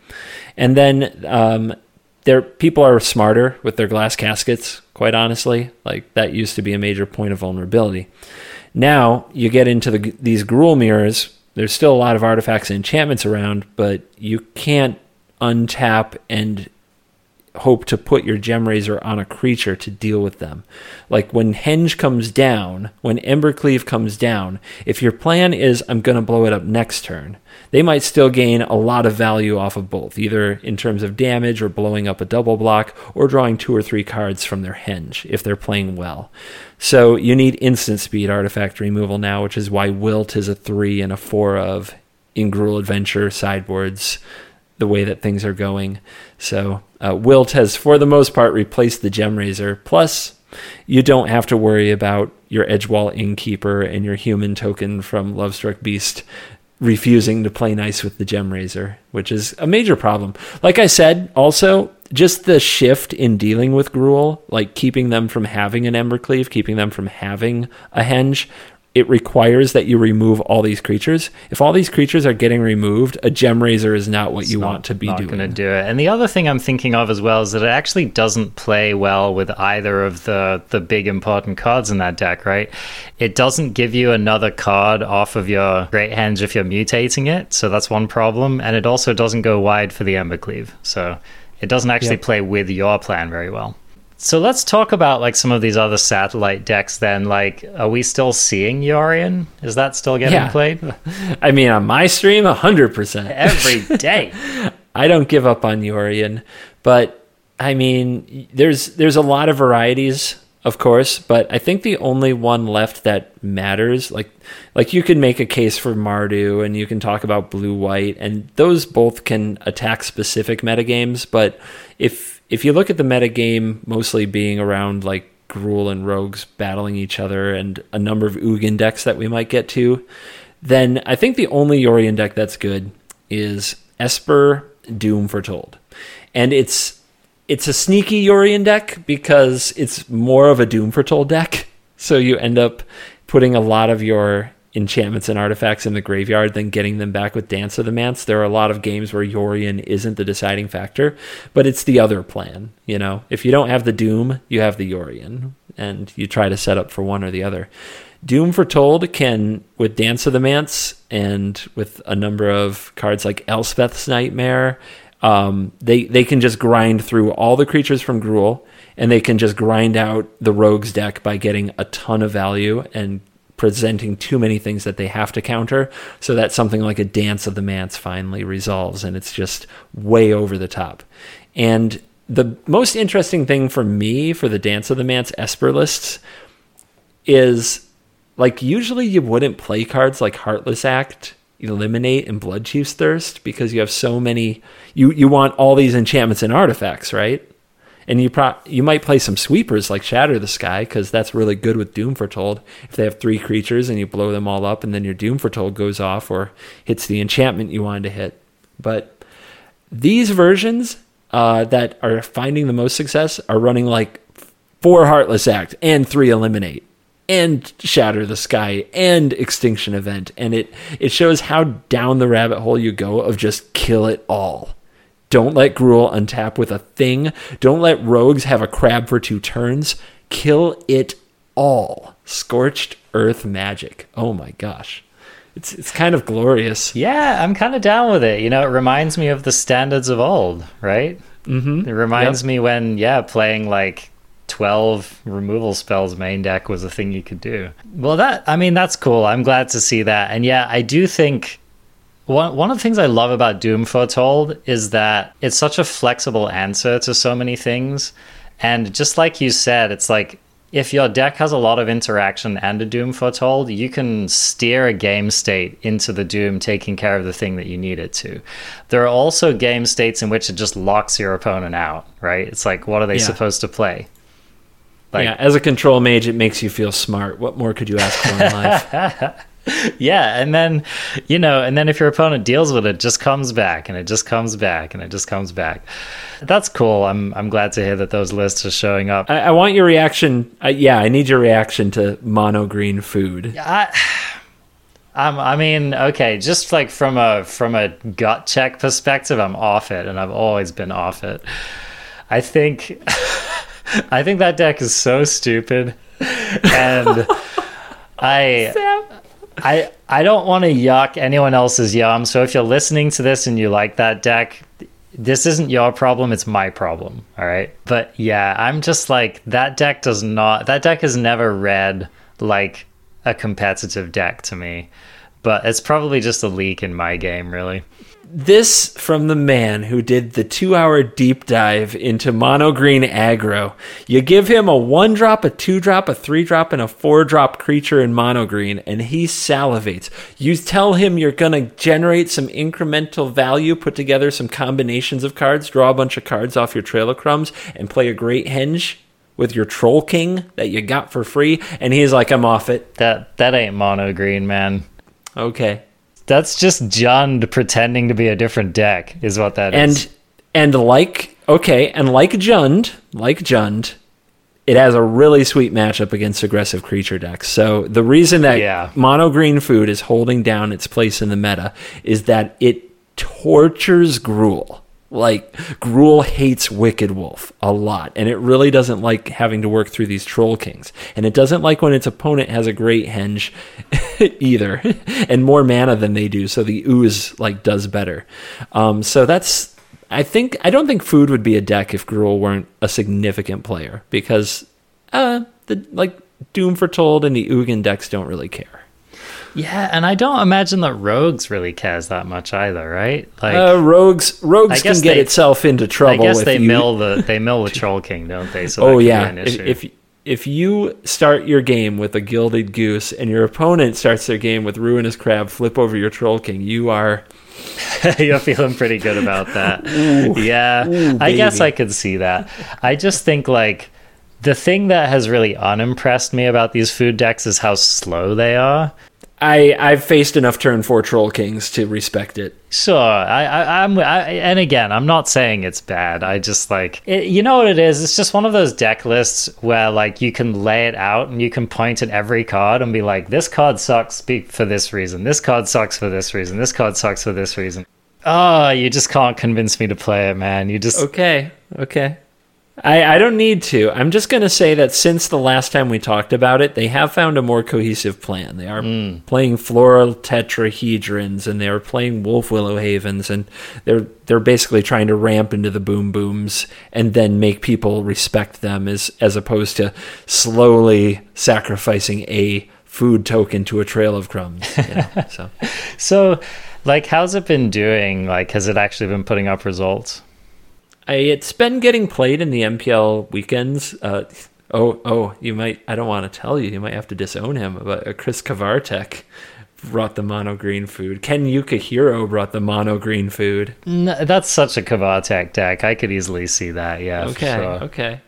And then um, there people are smarter with their glass caskets quite honestly. Like that used to be a major point of vulnerability. Now you get into the, these Gruul mirrors there's still a lot of artifacts and enchantments around but you can't untap and hope to put your Gemrazor on a creature to deal with them. Like when Henge comes down, when Embercleave comes down, if your plan is I'm going to blow it up next turn, they might still gain a lot of value off of both, either in terms of damage or blowing up a double block or drawing two or three cards from their henge if they're playing well. So you need instant speed artifact removal now, which is why Wilt is a three and a four of in Gruul Adventure sideboards, the way that things are going. So uh, Wilt has, for the most part, replaced the Gemrazor. Plus, you don't have to worry about your Edgewall Innkeeper and your human token from Lovestruck Beast refusing to play nice with the Gemrazor, which is a major problem. Like I said, also just the shift in dealing with Gruul, like keeping them from having an Embercleave, keeping them from having a Henge, it requires that you remove all these creatures. If all these creatures are getting removed, a Gemrazor is not what It's you not- want to be not doing. going to do it. And the other thing I'm thinking of as well is that it actually doesn't play well with either of the the big important cards in that deck, right? It doesn't give you another card off of your Great Henge if you're mutating it, so that's one problem. And it also doesn't go wide for the Embercleave, so it doesn't actually Yep. play with your plan very well. So let's talk about like some of these other satellite decks then. Like, are we still seeing Yorion? Is that still getting Yeah. played? I mean, on my stream, 100%. Every day. I don't give up on Yorion, but I mean, there's there's a lot of varieties, of course, but I think the only one left that matters, like like you can make a case for Mardu, and you can talk about blue white, and those both can attack specific metagames. But if if you look at the metagame mostly being around like Gruul and Rogues battling each other, and a number of Ugin decks that we might get to, then I think the only Yorion deck that's good is Esper Doom Foretold. And it's it's a sneaky Yorion deck because it's more of a Doom Foretold deck. So you end up putting a lot of your enchantments and artifacts in the graveyard, then getting them back with Dance of the Manse. There are a lot of games where Yorion isn't the deciding factor, but it's the other plan. You know, if you don't have the Doom, you have the Yorion, and you try to set up for one or the other. Doom Foretold can, with Dance of the Manse and with a number of cards like Elspeth's Nightmare, um, they they can just grind through all the creatures from Gruul, and they can just grind out the Rogues deck by getting a ton of value and presenting too many things that they have to counter so that something like a dance of the manse finally resolves and it's just way over the top. And the most interesting thing for me for the dance of the manse esper lists is like usually you wouldn't play cards like heartless act eliminate and blood chief's thirst because you have so many you you want all these enchantments and artifacts right and you pro- you might play some sweepers like Shatter the Sky because that's really good with Doom Foretold. If they have three creatures and you blow them all up, and then your Doom Foretold goes off or hits the enchantment you wanted to hit. But these versions uh, that are finding the most success are running like four Heartless Act and three Eliminate and Shatter the Sky and Extinction Event, and it it shows how down the rabbit hole you go of just kill it all. Don't let Gruul untap with a thing. Don't let rogues have a crab for two turns. Kill it all. Scorched earth magic. Oh my gosh. It's it's kind of glorious. Yeah, I'm kind of down with it. You know, it reminds me of the standards of old, right? Mm-hmm. It reminds yep. me when, yeah, playing like 12 removal spells main deck was a thing you could do. Well, that, I mean, that's cool. I'm glad to see that. And yeah, I do think one one of the things I love about Doom Foretold is that it's such a flexible answer to so many things. And just like you said, it's like if your deck has a lot of interaction and a Doom Foretold, you can steer a game state into the Doom taking care of the thing that you need it to. There are also game states in which it just locks your opponent out, right? It's like, what are they yeah. supposed to play? Like, yeah, as a control mage, it makes you feel smart. What more could you ask for in life? yeah, and then you know, and then if your opponent deals with it, it just comes back and it just comes back and it just comes back. That's cool. I'm I'm glad to hear that those lists are showing up. I, I want your reaction. Uh, yeah, I need your reaction to mono green food. I, um, I mean, okay, just like from a from a gut check perspective, I'm off it, and I've always been off it. I think, I think that deck is so stupid, and I. Sam. I I don't want to yuck anyone else's yum. So if you're listening to this and you like that deck, this isn't your problem, it's my problem. All right. But yeah, I'm just like that deck does not that deck has never read like a competitive deck to me. But it's probably just a leak in my game, really. This from the man who did the two hour deep dive into mono green aggro. You give him a one drop, a two drop, a three drop, and a four drop creature in mono green, and he salivates. You tell him you're going to generate some incremental value, put together some combinations of cards, draw a bunch of cards off your Trail of Crumbs, and play a great henge with your Troll King that you got for free. And he's like, I'm off it. That, that ain't mono green, man. Okay. That's just Jund pretending to be a different deck, is what that and, is. and, like, okay, and like Jund, like Jund, it has a really sweet matchup against aggressive creature decks. So the reason that yeah. mono green food is holding down its place in the meta is that it tortures Gruul. Like Gruul hates Wicked Wolf a lot, and it really doesn't like having to work through these Troll Kings, and it doesn't like when its opponent has a great henge either, and more mana than they do. So the ooze like does better. Um, so that's I think I don't think food would be a deck if Gruul weren't a significant player because uh the like Doom Foretold and the Ugin decks don't really care. Yeah, and I don't imagine that Rogues really cares that much either, right? Like uh, Rogues, Rogues can get they, itself into trouble. I guess they you... mill the they mill the Troll King, don't they? So oh yeah, if, if if you start your game with a Gilded Goose and your opponent starts their game with Ruinous Crab, flip over your Troll King, you are. You're feeling pretty good about that. Ooh, yeah, ooh, I guess I could see that. I just think like the thing that has really unimpressed me about these food decks is how slow they are. I I've faced enough turn four troll kings to respect it. Sure, I, I am and again, I'm not saying it's bad. I just like it, you know what it is. It's just one of those deck lists where like you can lay it out and you can point at every card and be like, this card sucks for this reason. This card sucks for this reason. This card sucks for this reason. Oh, you just can't convince me to play it, man. You just okay, okay. I, I don't need to. I'm just going to say that since the last time we talked about it, they have found a more cohesive plan. They are mm. playing floral tetrahedrons and they are playing wolf willow havens and they're they're basically trying to ramp into the boom booms and then make people respect them as as opposed to slowly sacrificing a food token to a trail of crumbs. You know? so So, like, how's it been doing? Like, has it actually been putting up results? I, it's been getting played in the MPL weekends. Uh, oh, oh, you might. I don't want to tell you. You might have to disown him. But uh, Chris Kvartek brought the mono green food. Ken Yukuhiro brought the mono green food. No, that's such a Kvartek deck. I could easily see that. Yeah. Okay, sure. okay.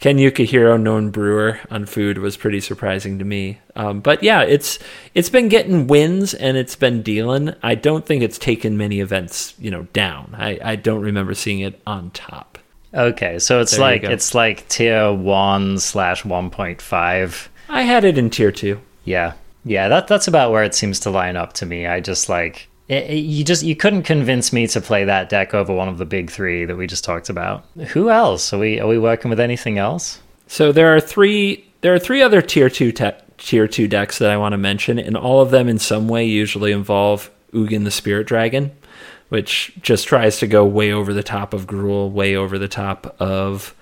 Ken Yukuhiro, known brewer on food, was pretty surprising to me. Um, but yeah, it's it's been getting wins and it's been dealing. I don't think it's taken many events, you know, down. I, I don't remember seeing it on top. Okay, so it's There like it's like tier one slash one point five. I had it in tier two. Yeah, yeah. That that's about where it seems to line up to me. I just like it, it- you just you couldn't convince me to play that deck over one of the big three that we just talked about. Who else? Are we are we working with anything else? So there are three there are three other tier two te- tier two decks that I want to mention, and all of them in some way usually involve Ugin the Spirit Dragon, which just tries to go way over the top of Gruul, way over the top of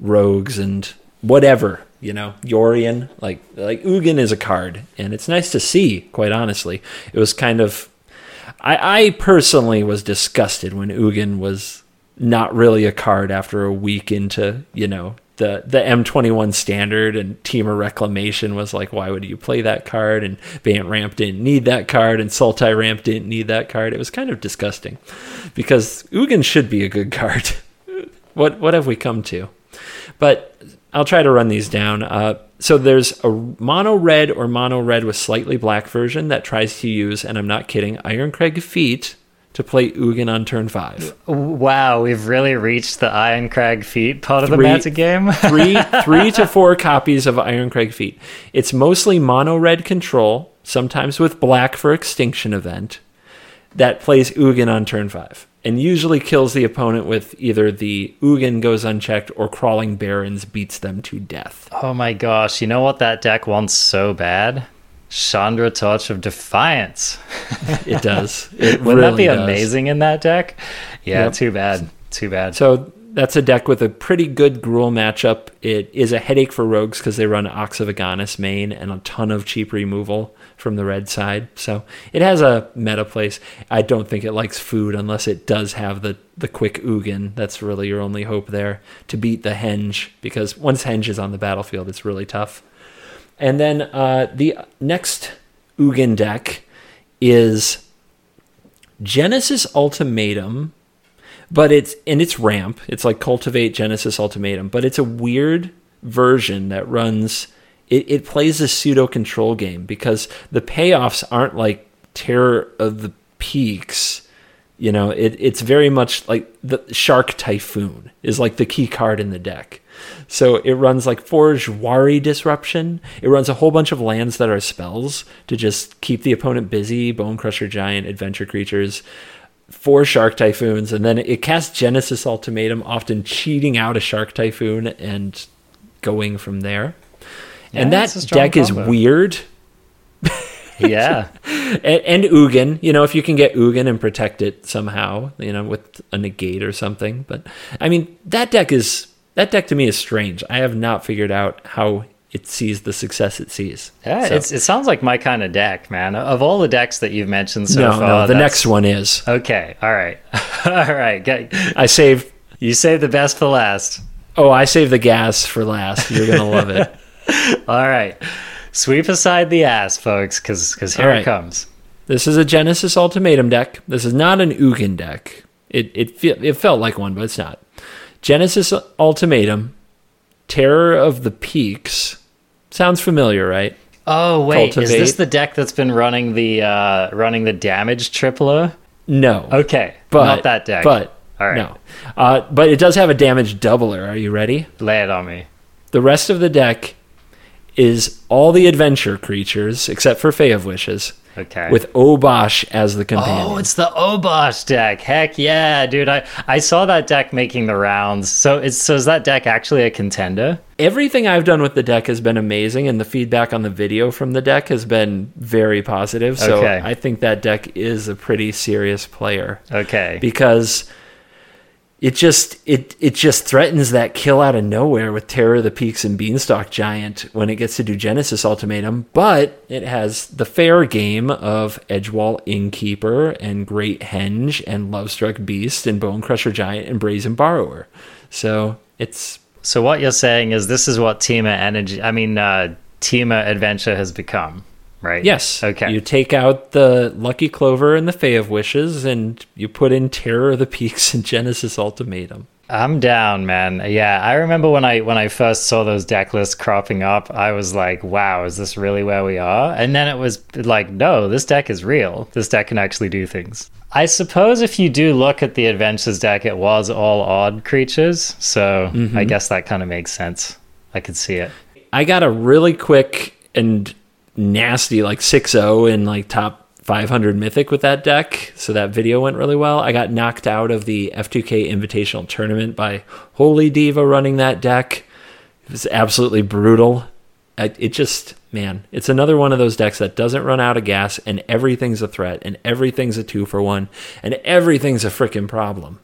rogues and whatever you know Yorion like like Ugin is a card and it's nice to see quite honestly it was kind of I, I personally was disgusted when Ugin was not really a card after a week into you know the the M21 standard and Temur Reclamation was like why would you play that card? And Bant Ramp didn't need that card and Sultai Ramp didn't need that card. It was kind of disgusting because Ugin should be a good card. What what have we come to? But I'll try to run these down. Uh, so there's a mono red or mono red with slightly black version that tries to use, and I'm not kidding, Iron Irencrag Feat to play Ugin on turn five. Wow, we've really reached the Irencrag Feat part of the Three- meta game. Three three to four copies of Iron Irencrag Feat. It's mostly mono red control, sometimes with black for extinction event, that plays Ugin on turn five. And usually kills the opponent with either the Ugin goes unchecked or Crawling Barrens beats them to death. oh my gosh, you know what that deck wants so bad? Chandra Torch of Defiance. It does. It Wouldn't that be does. amazing in that deck? Yeah, Yep. too bad. Too bad. So that's a deck with a pretty good Gruul matchup. It is a headache for rogues because they run Ox of Agonas main and a ton of cheap removal from the red side. So it has a meta place. I don't think it likes food unless it does have the, the quick Ugin. That's really your only hope there to beat the Henge because once Henge is on the battlefield, it's really tough. And then uh, the next Ugin deck is Genesis Ultimatum but it's and it's ramp it's like cultivate genesis ultimatum but it's a weird version that runs it, it plays a pseudo control game because the payoffs aren't like terror of the peaks you know it, it's very much like the shark typhoon is like the key card in the deck so it runs like Forge Wari Disruption. It runs a whole bunch of lands that are spells to just keep the opponent busy, Bonecrusher Giant, Adventure Creatures, four Shark Typhoons, and then it casts Genesis Ultimatum, often cheating out a Shark Typhoon and going from there. And Yeah, that it's a strong deck is weird. yeah. And, and Ugin, you know, if you can get Ugin and protect it somehow, you know, with a negate or something. But I mean, that deck is that deck to me is strange. I have not figured out how it sees the success it sees. Yeah, So- it's, it sounds like my kind of deck, man. Of all the decks that you've mentioned so no, far, no. The next one is Okay, all right, all right. I saved. you saved the best for last. Oh, I saved the gas for last. You're gonna love it. All right, sweep aside the ass, folks, because here All it comes. This is a Genesis Ultimatum deck. This is not an Ugin deck. It it fe- it felt like one, but it's not. Genesis Ultimatum, Terror of the Peaks. Sounds familiar, right? Oh wait, is this the deck that's been running the uh, running the damage tripler? No. Okay, but not that deck. But All right. no. Uh, but it does have a damage doubler. Are you ready? lay it on me. The rest of the deck is all the adventure creatures except for Fae of Wishes, Okay. with Obosh as the companion. Oh, it's the Obosh deck. Heck yeah, dude. I, I saw that deck making the rounds. So is so is that deck actually a contender? Everything I've done with the deck has been amazing, and the feedback on the video from the deck has been very positive. So Okay. I think that deck is a pretty serious player Okay. because it just it it just threatens that kill out of nowhere with Terror of the Peaks and Beanstalk Giant when it gets to do Genesis Ultimatum, but it has the fair game of Edgewall Innkeeper and Great Henge and Lovestruck Beast and Bonecrusher Giant and Brazen Borrower. So it's So what you're saying is this is what Temur Energy, I mean, uh, Temur Adventure has become, right? Yes. Okay. You take out the Lucky Clover and the Fae of Wishes, and you put in Terror of the Peaks and Genesis Ultimatum. I'm down, man. Yeah, I remember when I when I first saw those deck lists cropping up, I was like, "Wow, is this really where we are?" And then it was like, "No, this deck is real. This deck can actually do things." I suppose if you do look at the adventures deck, it was all odd creatures, so I mm-hmm. guess that kind of makes sense. I could see it. I got a really quick and nasty like 6-0 in like top 500 mythic with that deck. So that video went really well. I got knocked out of the f2k invitational tournament by holy diva running that deck. It was absolutely brutal. It just man it's another one of those decks that doesn't run out of gas and everything's a threat and everything's a two for one and everything's a freaking problem.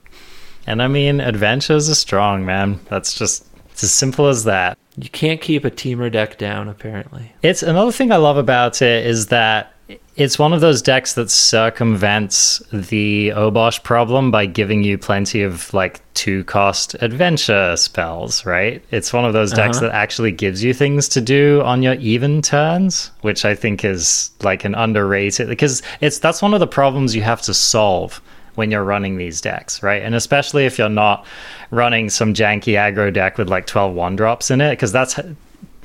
And I mean, adventures are strong, man. That's just it's as simple as that. You can't keep a Temur deck down apparently It's another thing I love about it is that it's one of those decks that circumvents the Obosh problem by giving you plenty of like two cost adventure spells, right? It's one of those decks Uh-huh. that actually gives you things to do on your even turns, which I think is like an underrated because it's that's one of the problems you have to solve when you're running these decks, right? And especially if you're not running some janky aggro deck with like 12 one drops in it, because that's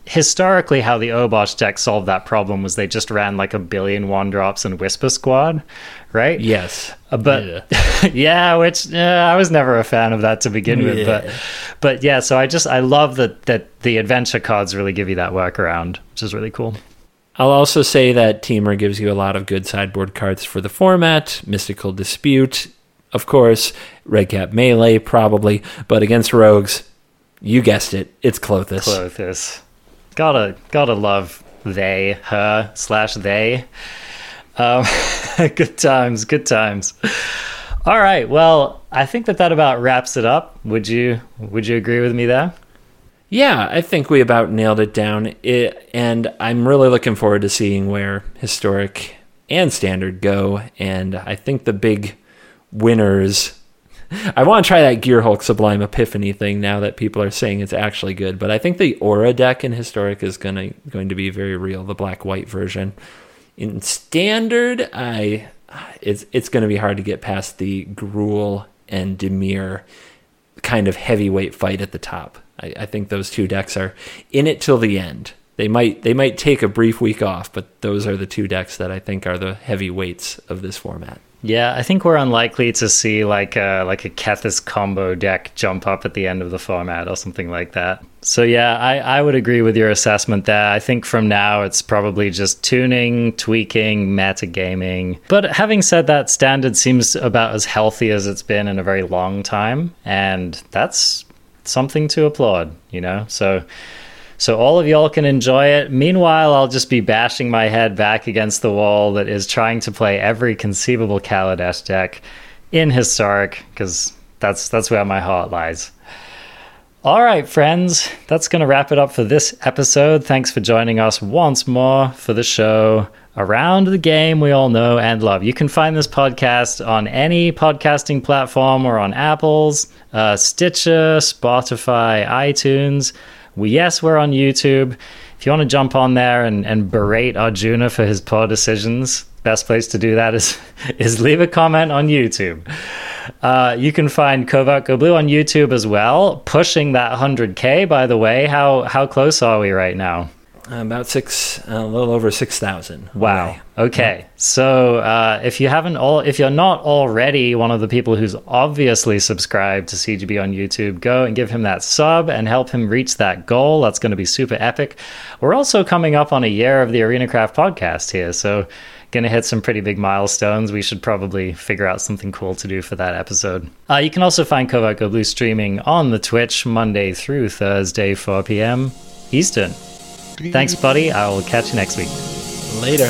historically how the Obosh deck solved that problem was they just ran like a billion one drops and Whisper Squad, right? yes Uh, but Yeah. yeah, which uh, I was never a fan of that to begin with. But but yeah, so I just I love that that the adventure cards really give you that workaround, which is really cool. I'll also say that Temur gives you a lot of good sideboard cards for the format. Mystical Dispute, of course. Redcap Melee, probably. But against Rogues, you guessed it, it's Klothys. Klothys. Gotta gotta love they, her, slash they. Um, good times, good times. All right, well, I think that that about wraps it up. Would you would you agree with me there? Yeah, I think we about nailed it down. It, and I'm really looking forward to seeing where Historic and Standard go. And I think the big winners. I want to try that Gearhulk Sublime Epiphany thing now that people are saying it's actually good. But I think the Aura deck in Historic is gonna going to be very real. The black white version. In Standard, I it's it's going to be hard to get past the Gruul and Dimir kind of heavyweight fight at the top. I, I think those two decks are in it till the end. They might they might take a brief week off, but those are the two decks that I think are the heavyweights of this format. Yeah, I think we're unlikely to see like a like a Kethis combo deck jump up at the end of the format or something like that. So yeah, I, I would agree with your assessment there. I think from now it's probably just tuning, tweaking, metagaming. But having said that, standard seems about as healthy as it's been in a very long time, and that's something to applaud, you know? So so all of y'all can enjoy it. Meanwhile, I'll just be bashing my head back against the wall that is trying to play every conceivable Kaladesh deck in historic because that's that's where my heart lies. All right, friends, that's going to wrap it up for this episode. Thanks for joining us once more for the show around the game we all know and love. You can find this podcast on any podcasting platform or on Apple's, uh, Stitcher, Spotify, iTunes. We, yes, we're on YouTube. If you want to jump on there and, and berate Arjuna for his poor decisions, best place to do that is is leave a comment on YouTube. Uh, you can find Covert Go Blue on YouTube as well, pushing that 100k. By the way, how how close are we right now? About six, a little over six thousand. Wow. Okay. So uh, if you haven't all, if you're not already one of the people who's obviously subscribed to CGB on YouTube, go and give him that sub and help him reach that goal. That's going to be super epic. We're also coming up on a year of the Arena Craft podcast here, so going to hit some pretty big milestones. We should probably figure out something cool to do for that episode. Uh, you can also find Go Blue streaming on the Twitch Monday through Thursday, 4 p.m. Eastern. Thanks, buddy. I will catch you next week. Later.